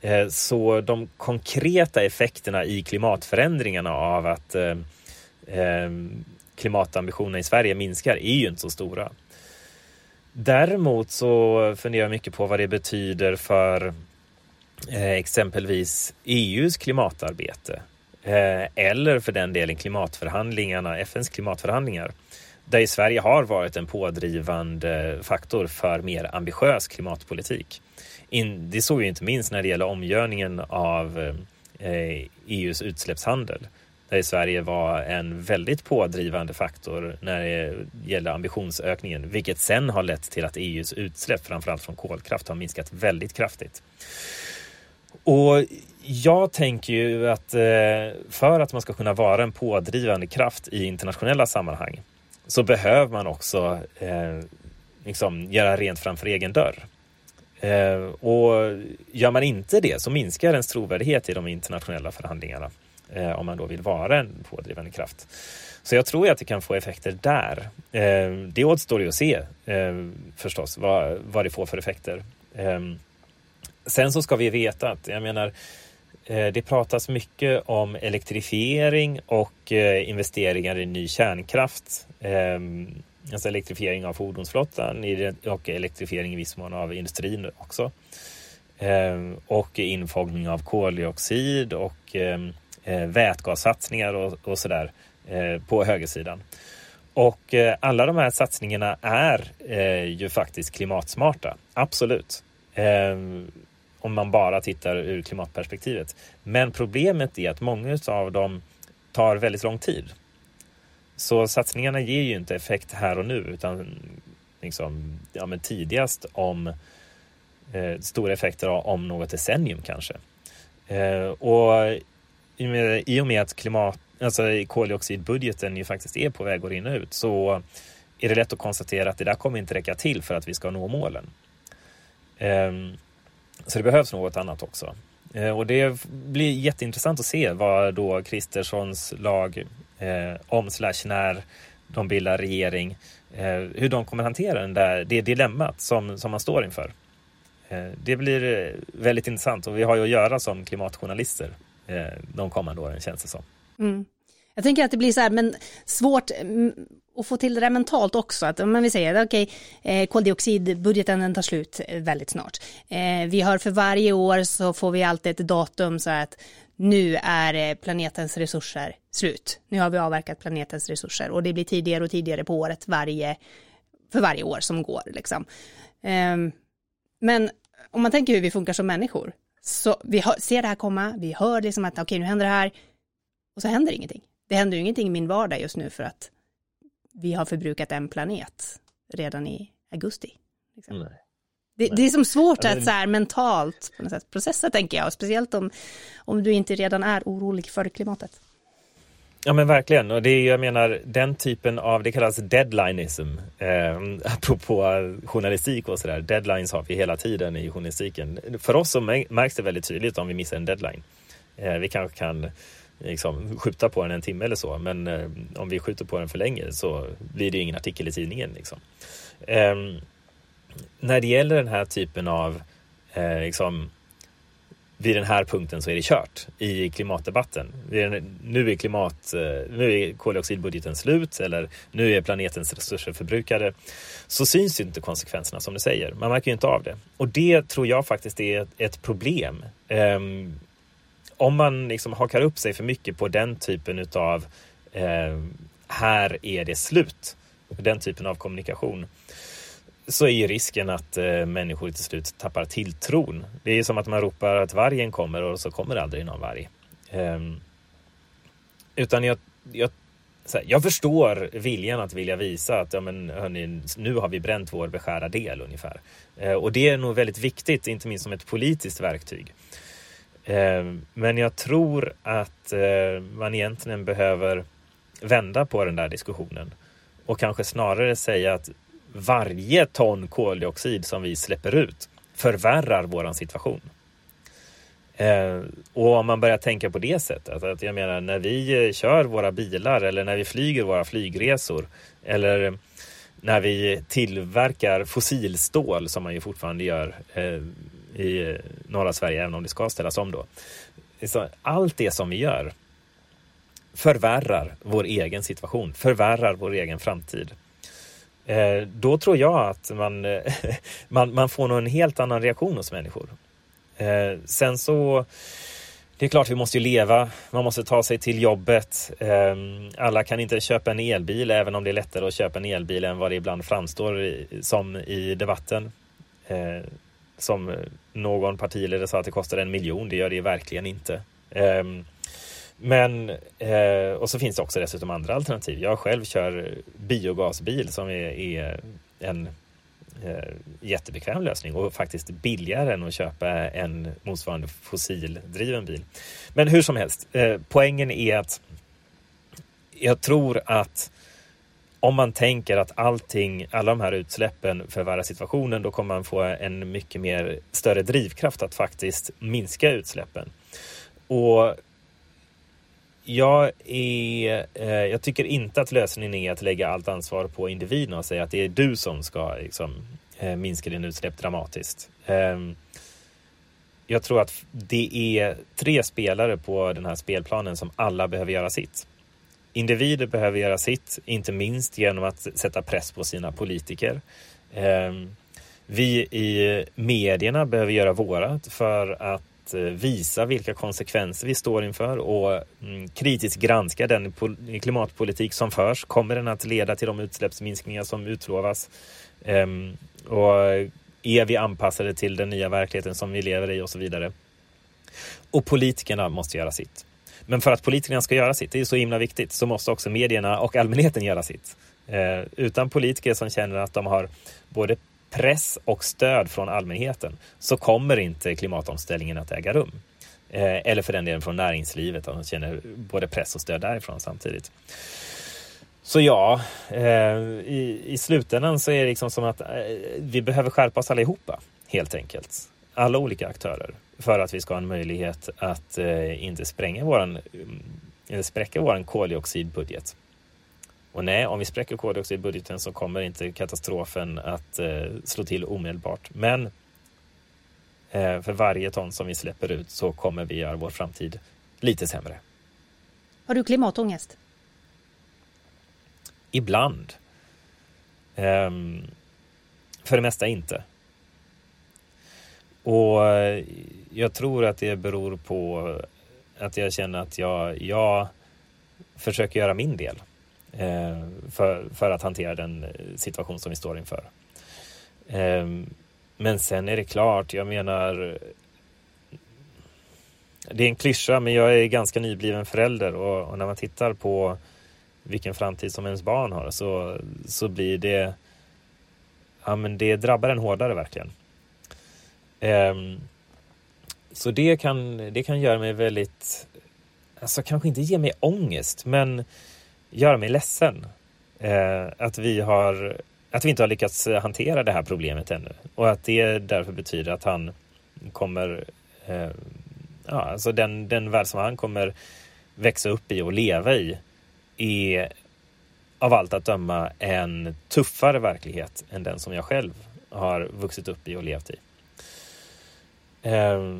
B: Eh, så de konkreta effekterna i klimatförändringarna av att eh, eh klimatambitionerna i Sverige minskar är ju inte så stora. Däremot så funderar jag mycket på vad det betyder för eh, exempelvis EUs klimatarbete. Eh, eller för den delen klimatförhandlingarna, FNs klimatförhandlingar. Där Sverige har varit en pådrivande faktor för mer ambitiös klimatpolitik. Det såg vi inte minst när det gäller omgörningen av eh, e EUs utsläppshandel där Sverige var en väldigt pådrivande faktor när det gäller ambitionsökningen, vilket sen har lett till att EUs utsläpp, framförallt från kolkraft, har minskat väldigt kraftigt. Och jag tänker ju att eh, för att man ska kunna vara en pådrivande kraft i internationella sammanhang så behöver man också eh, liksom göra rent framför egen dörr. Eh, och gör man inte det så minskar ens trovärdighet i de internationella förhandlingarna eh, om man då vill vara en pådrivande kraft. Så jag tror att det kan få effekter där. Eh, det återstår ju att se eh, förstås vad, vad det får för effekter. Eh, sen så ska vi veta att, jag menar, eh, det pratas mycket om elektrifiering och eh, investeringar i ny kärnkraft. Ehm, alltså elektrifiering av fordonsflottan och elektrifiering i viss mån av industrin också. Ehm, och infångning av koldioxid och ehm, eh, vätgassatsningar och, och sådär eh, på högersidan. Och eh, alla de här satsningarna är eh, ju faktiskt klimatsmarta, absolut. Eh, om man bara tittar ur klimatperspektivet. Men problemet är att många av dem tar väldigt lång tid. Så satsningarna ger ju inte effekt här och nu utan liksom, ja, men tidigast om eh, stora effekter om något decennium kanske. Eh, och i och med att klimat, alltså koldioxidbudgeten ju faktiskt är på väg att rinna ut så är det lätt att konstatera att det där kommer inte räcka till för att vi ska nå målen. Ehm, så det behövs något annat också. Eh, och det blir jätteintressant att se vad då Kristerssons lag eh, om slash när de bildar regering, eh, hur de kommer hantera den där, det dilemmat som, som man står inför. Eh, det blir eh, väldigt intressant och vi har ju att göra som klimatjournalister Eh, de kommande åren känns det som.
A: Mm. Jag tänker att det blir så här, men svårt mm, att få till det där mentalt också. Att om vi säger okej, okay, eh, koldioxidbudgeten den tar slut väldigt snart. Eh, vi har för varje år så får vi alltid ett datum så att nu är eh, planetens resurser slut. Nu har vi avverkat planetens resurser och det blir tidigare och tidigare på året varje, för varje år som går. Liksom. Ehm, men om man tänker hur vi funkar som människor så vi hör, ser det här komma, vi hör liksom att okej, okay, nu händer det här och så händer ingenting. Det händer ju ingenting i min vardag just nu för att vi har förbrukat en planet redan i augusti. Liksom. Nej. Det, det, är som svårt att så här, mentalt på något sätt processa tänker jag, speciellt om, om du inte redan är orolig för klimatet.
B: Ja men verkligen, och det är, jag menar den typen av, det kallas deadlineism, eh, apropå journalistik och sådär. Deadlines har vi hela tiden i journalistiken. För oss så märks det väldigt tydligt om vi missar en deadline. Eh, vi kanske kan liksom, skjuta på den en timme eller så, men eh, om vi skjuter på den för länge så blir det ingen artikel i tidningen. Liksom. Eh, när det gäller den här typen av eh, liksom, vid den här punkten så är det kört i klimatdebatten. Nu är, klimat, eh, nu är koldioxidbudgeten slut eller nu är planetens resurser förbrukade. Så syns ju inte konsekvenserna som du säger. Man märker ju inte av det. Och det tror jag faktiskt är ett problem. Ehm, om man liksom hakar upp sig för mycket på den typen utav ehm, här är det slut, den typen av kommunikation, så är ju risken att eh, människor till slut tappar tilltron. Det är ju som att man ropar att vargen kommer och så kommer aldrig någon varg. Eh, utan jag, jag, här, jag förstår viljan att vilja visa att ja, men, hörni, nu har vi bränt vår beskärda del ungefär. Eh, och det är nog väldigt viktigt, inte minst som ett politiskt verktyg. Ehm, men jag tror att eh, man egentligen behöver vända på den där diskussionen och kanske snarare säga att varje ton koldioxid som vi släpper ut förvärrar våran situation. Eh, och om man börjar tänka på det sättet, att jag menar när vi eh, kör våra bilar eller när vi flyger våra flygresor eller när vi tillverkar fossilstål som man ju fortfarande gör eh, i eh, norra Sverige, även om det ska ställas om då. Så allt det som vi gör förvärrar vår egen situation, förvärrar vår egen framtid. Eh, då tror jag att man, eh, [LAUGHS] man, man får nog en helt annan reaktion hos människor. Eh, sen så det är klart vi måste ju leva, man måste ta sig till jobbet. Ehm, alla kan inte köpa en elbil även om det är lättare att köpa en elbil än vad det ibland framstår som i debatten. Som någon partiledare sa att det kostar en miljon, det gör det verkligen inte. Ehm, men, eh, och så finns det också dessutom andra alternativ. Jag själv kör biogasbil som är, är en eh, jättebekväm lösning och faktiskt billigare än att köpa en motsvarande fossildriven bil. Men hur som helst, eh, poängen är att jag tror att om man tänker att allting, alla de här utsläppen förvärrar situationen, då kommer man få en mycket mer större drivkraft att faktiskt minska utsläppen. Och jag, är, eh, jag tycker inte att lösningen är att lägga allt ansvar på individen och säga att det är du som ska liksom, eh, minska din utsläpp dramatiskt. Eh, jag tror att det är tre spelare på den här spelplanen som alla behöver göra sitt. Individer behöver göra sitt, inte minst genom att sätta press på sina politiker. Ehm, vi i medierna behöver göra vårat för att Eh, visa vilka konsekvenser vi står inför och mm, kritiskt granska den klimatpolitik som förs. Kommer den att leda till de utsläppsminskningar som utlovas? Ehm, och är vi anpassade till den nya verkligheten som vi lever i och så vidare? Och politikerna måste göra sitt. Men för att politikerna ska göra sitt, det är så himla viktigt, så måste också medierna och allmänheten göra sitt. Eh, utan politiker som känner att de har både press och stöd från allmänheten så kommer inte klimatomställningen att äga rum. Eh, eller för den delen från näringslivet, att de känner både press och stöd därifrån samtidigt. Så ja, eh, i, i slutändan så är det liksom som att eh, vi behöver skärpa oss allihopa, helt enkelt. Alla olika aktörer, för att vi ska ha en möjlighet att inte spränga våran, mm, eller spräcka vår koldioxidbudget. Och nej, om vi spräcker koldioxidbudgeten så kommer inte katastrofen att eh, slå till omedelbart. Men eh, för varje ton som vi släpper ut så kommer vi göra vår framtid lite sämre.
A: Har du klimatångest?
B: Ibland. Um, för det mesta inte. Och eh, jag tror att det beror på att jag känner att jag, jag försöker göra min del. Eh, för, för att hantera den eh, situation som vi står inför. Ehm, men sen är det klart, jag menar det är en klyscha, men jag är ganska nybliven förälder och, och, när man tittar på vilken framtid som ens barn har så, så blir det ja, men det drabbar en hårdare verkligen. Um, så det kan, det kan göra mig väldigt, alltså kanske inte ge mig ångest, men göra mig ledsen. Eh, att, vi har, att vi inte har lyckats hantera det här problemet ännu. Och att det därför betyder att han kommer... Eh, ja, alltså den, den värld som han kommer växa upp i och leva i är av allt att döma en tuffare verklighet än den som jag själv har vuxit upp i och levt i. Eh,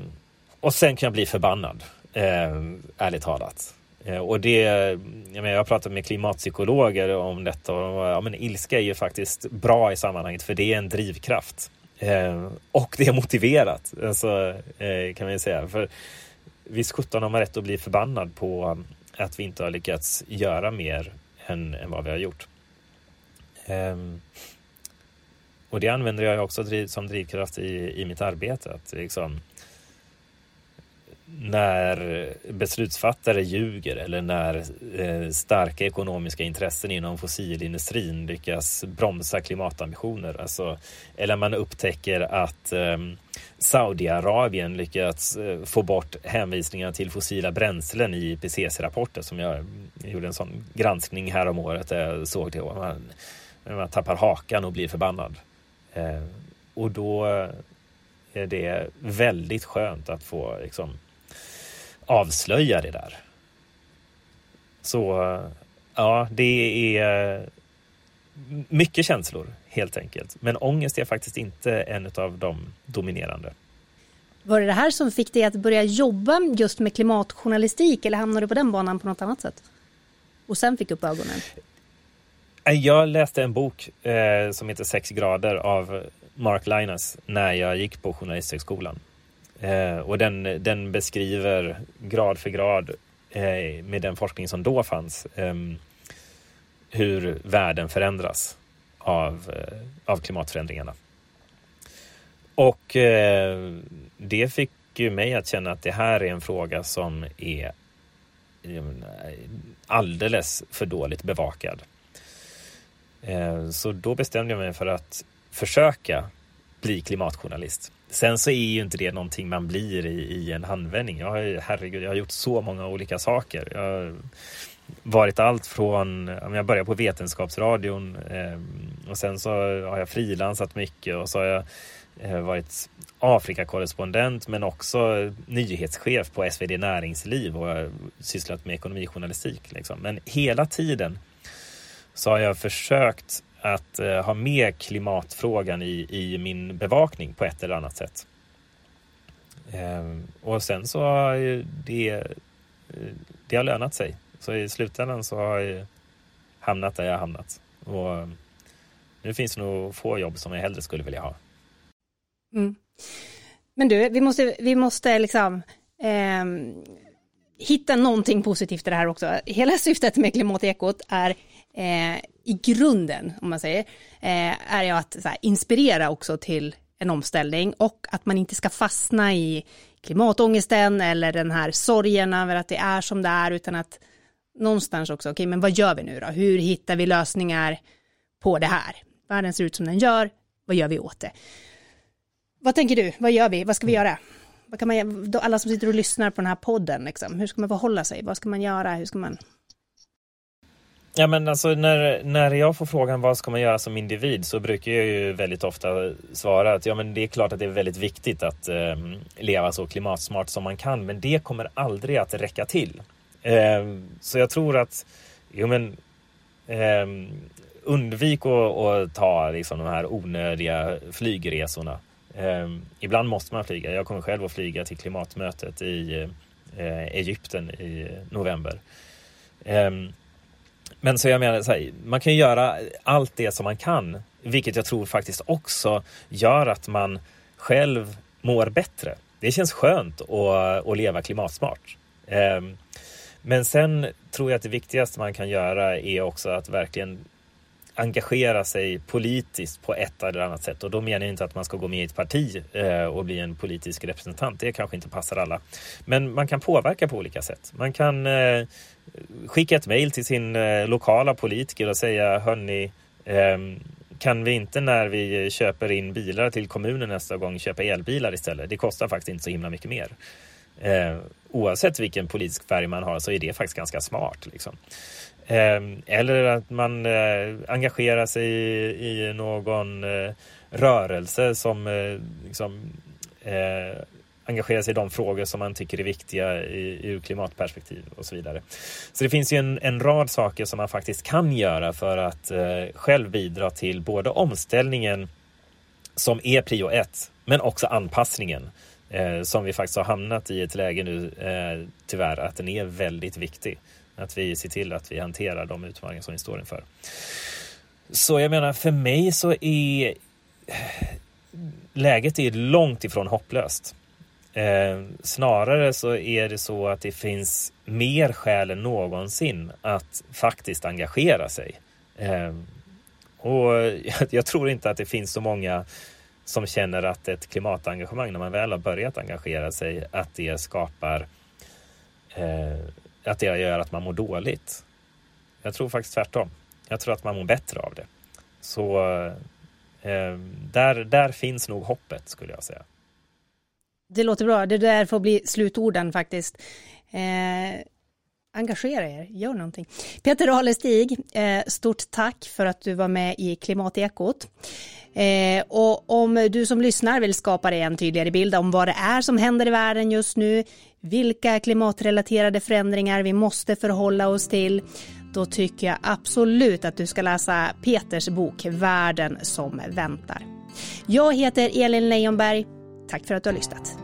B: och sen kan jag bli förbannad, eh, ärligt talat. Eh, och det, jag, menar, jag har pratat med klimatpsykologer om detta och ja, men ilska är ju faktiskt bra i sammanhanget för det är en drivkraft. Eh, och det är motiverat, alltså, eh, kan man ju säga. För visst sjutton har man rätt att bli förbannad på att vi inte har lyckats göra mer än, än vad vi har gjort. Eh, och det använder jag också driv, som drivkraft i, i mitt arbete. Att liksom, när beslutsfattare ljuger eller när eh, starka ekonomiska intressen inom fossilindustrin lyckas bromsa klimatambitioner. Alltså, eller man upptäcker att eh, Saudiarabien lyckats eh, få bort hänvisningar till fossila bränslen i IPCC-rapporter som jag, jag gjorde en sån granskning här om året där jag såg det. Man, man tappar hakan och blir förbannad. Eh, och då eh, är det väldigt skönt att få liksom, avslöja det där. Så ja, det är mycket känslor helt enkelt. Men ångest är faktiskt inte en av de dominerande.
A: Var det det här som fick dig att börja jobba just med klimatjournalistik eller hamnade du på den banan på något annat sätt? Och sen fick upp ögonen?
B: Jag läste en bok eh, som heter Sex grader av Mark Linus när jag gick på Journalisthögskolan. Eh, och den, den beskriver grad för grad eh, med den forskning som då fanns eh, hur världen förändras av, eh, av klimatförändringarna. Och eh, det fick ju mig att känna att det här är en fråga som är eh, alldeles för dåligt bevakad. Eh, så då bestämde jag mig för att försöka bli klimatjournalist. Sen så är ju inte det någonting man blir i, i en handvändning. Jag har, herregud, jag har gjort så många olika saker. Jag har varit allt från, jag började på Vetenskapsradion eh, och sen så har jag frilansat mycket och så har jag eh, varit Afrikakorrespondent men också nyhetschef på SvD Näringsliv och sysslat med ekonomijournalistik. Liksom. Men hela tiden så har jag försökt att eh, ha med klimatfrågan i, i min bevakning på ett eller annat sätt. Eh, och sen så har det, eh, det har lönat sig. Så i slutändan så har jag hamnat där jag hamnat. Och eh, nu finns det nog få jobb som jag hellre skulle vilja ha.
A: Mm. Men du, vi måste, vi måste liksom eh, hitta någonting positivt i det här också. Hela syftet med Klimatekot är eh, i grunden, om man säger, eh, är ju att här, inspirera också till en omställning och att man inte ska fastna i klimatångesten eller den här sorgen över att det är som det är, utan att någonstans också, okej, okay, men vad gör vi nu då? Hur hittar vi lösningar på det här? Världen ser ut som den gör, vad gör vi åt det? Vad tänker du? Vad gör vi? Vad ska vi göra? Vad kan man, alla som sitter och lyssnar på den här podden, liksom, hur ska man förhålla sig? Vad ska man göra? Hur ska man
B: Ja men alltså när, när jag får frågan vad ska man göra som individ så brukar jag ju väldigt ofta svara att ja men det är klart att det är väldigt viktigt att eh, leva så klimatsmart som man kan men det kommer aldrig att räcka till. Eh, så jag tror att jo men eh, undvik att ta liksom, de här onödiga flygresorna. Ehm, ibland måste man flyga. Jag kommer själv att flyga till klimatmötet i eh, Egypten i november. Ehm, men så jag menar, så här, man kan göra allt det som man kan, vilket jag tror faktiskt också gör att man själv mår bättre. Det känns skönt att, att leva klimatsmart. Ehm, men sen tror jag att det viktigaste man kan göra är också att verkligen engagera sig politiskt på ett eller annat sätt. Och då menar jag inte att man ska gå med i ett parti eh, och bli en politisk representant. Det kanske inte passar alla. Men man kan påverka på olika sätt. Man kan eh, skicka ett mejl till sin eh, lokala politiker och säga hörni, ehm, kan vi inte när vi köper in bilar till kommunen nästa gång köpa elbilar istället? Det kostar faktiskt inte så himla mycket mer. Oavsett vilken politisk färg man har så är det faktiskt ganska smart. Liksom. Ehm, eller att man eh, engagerar sig i, i någon eh, rörelse som eh, liksom, eh, sig i de frågor som man tycker är viktiga i, ur klimatperspektiv och så vidare. Så det finns ju en, en rad saker som man faktiskt kan göra för att eh, själv bidra till både omställningen som är prio ett, men också anpassningen eh, som vi faktiskt har hamnat i ett läge nu, eh, tyvärr, att den är väldigt viktig. Att vi ser till att vi hanterar de utmaningar som vi står inför. Så jag menar, för mig så är läget är långt ifrån hopplöst. Eh, snarare så är det så att det finns mer skäl än någonsin att faktiskt engagera sig. Eh, och [LAUGHS] jag, tror inte att det finns så många som känner att ett klimatengagemang, när man väl har börjat engagera sig, att det skapar eh, att det gör att man mår dåligt. Jag tror faktiskt tvärtom. Jag tror att man mår bättre av det. Så eh, där, där finns nog hoppet skulle jag säga.
A: Det låter bra. Det där får bli slutorden faktiskt. Eh, engagera er, gör någonting. Peter Alestig, eh, stort tack för att du var med i Klimatekot. Eh, och om du som lyssnar vill skapa dig en tydligare bild om vad det är som händer i världen just nu, vilka klimatrelaterade förändringar vi måste förhålla oss till, då tycker jag absolut att du ska läsa Peters bok Världen som väntar. Jag heter Elin Leijonberg. Tack för att du har lyssnat.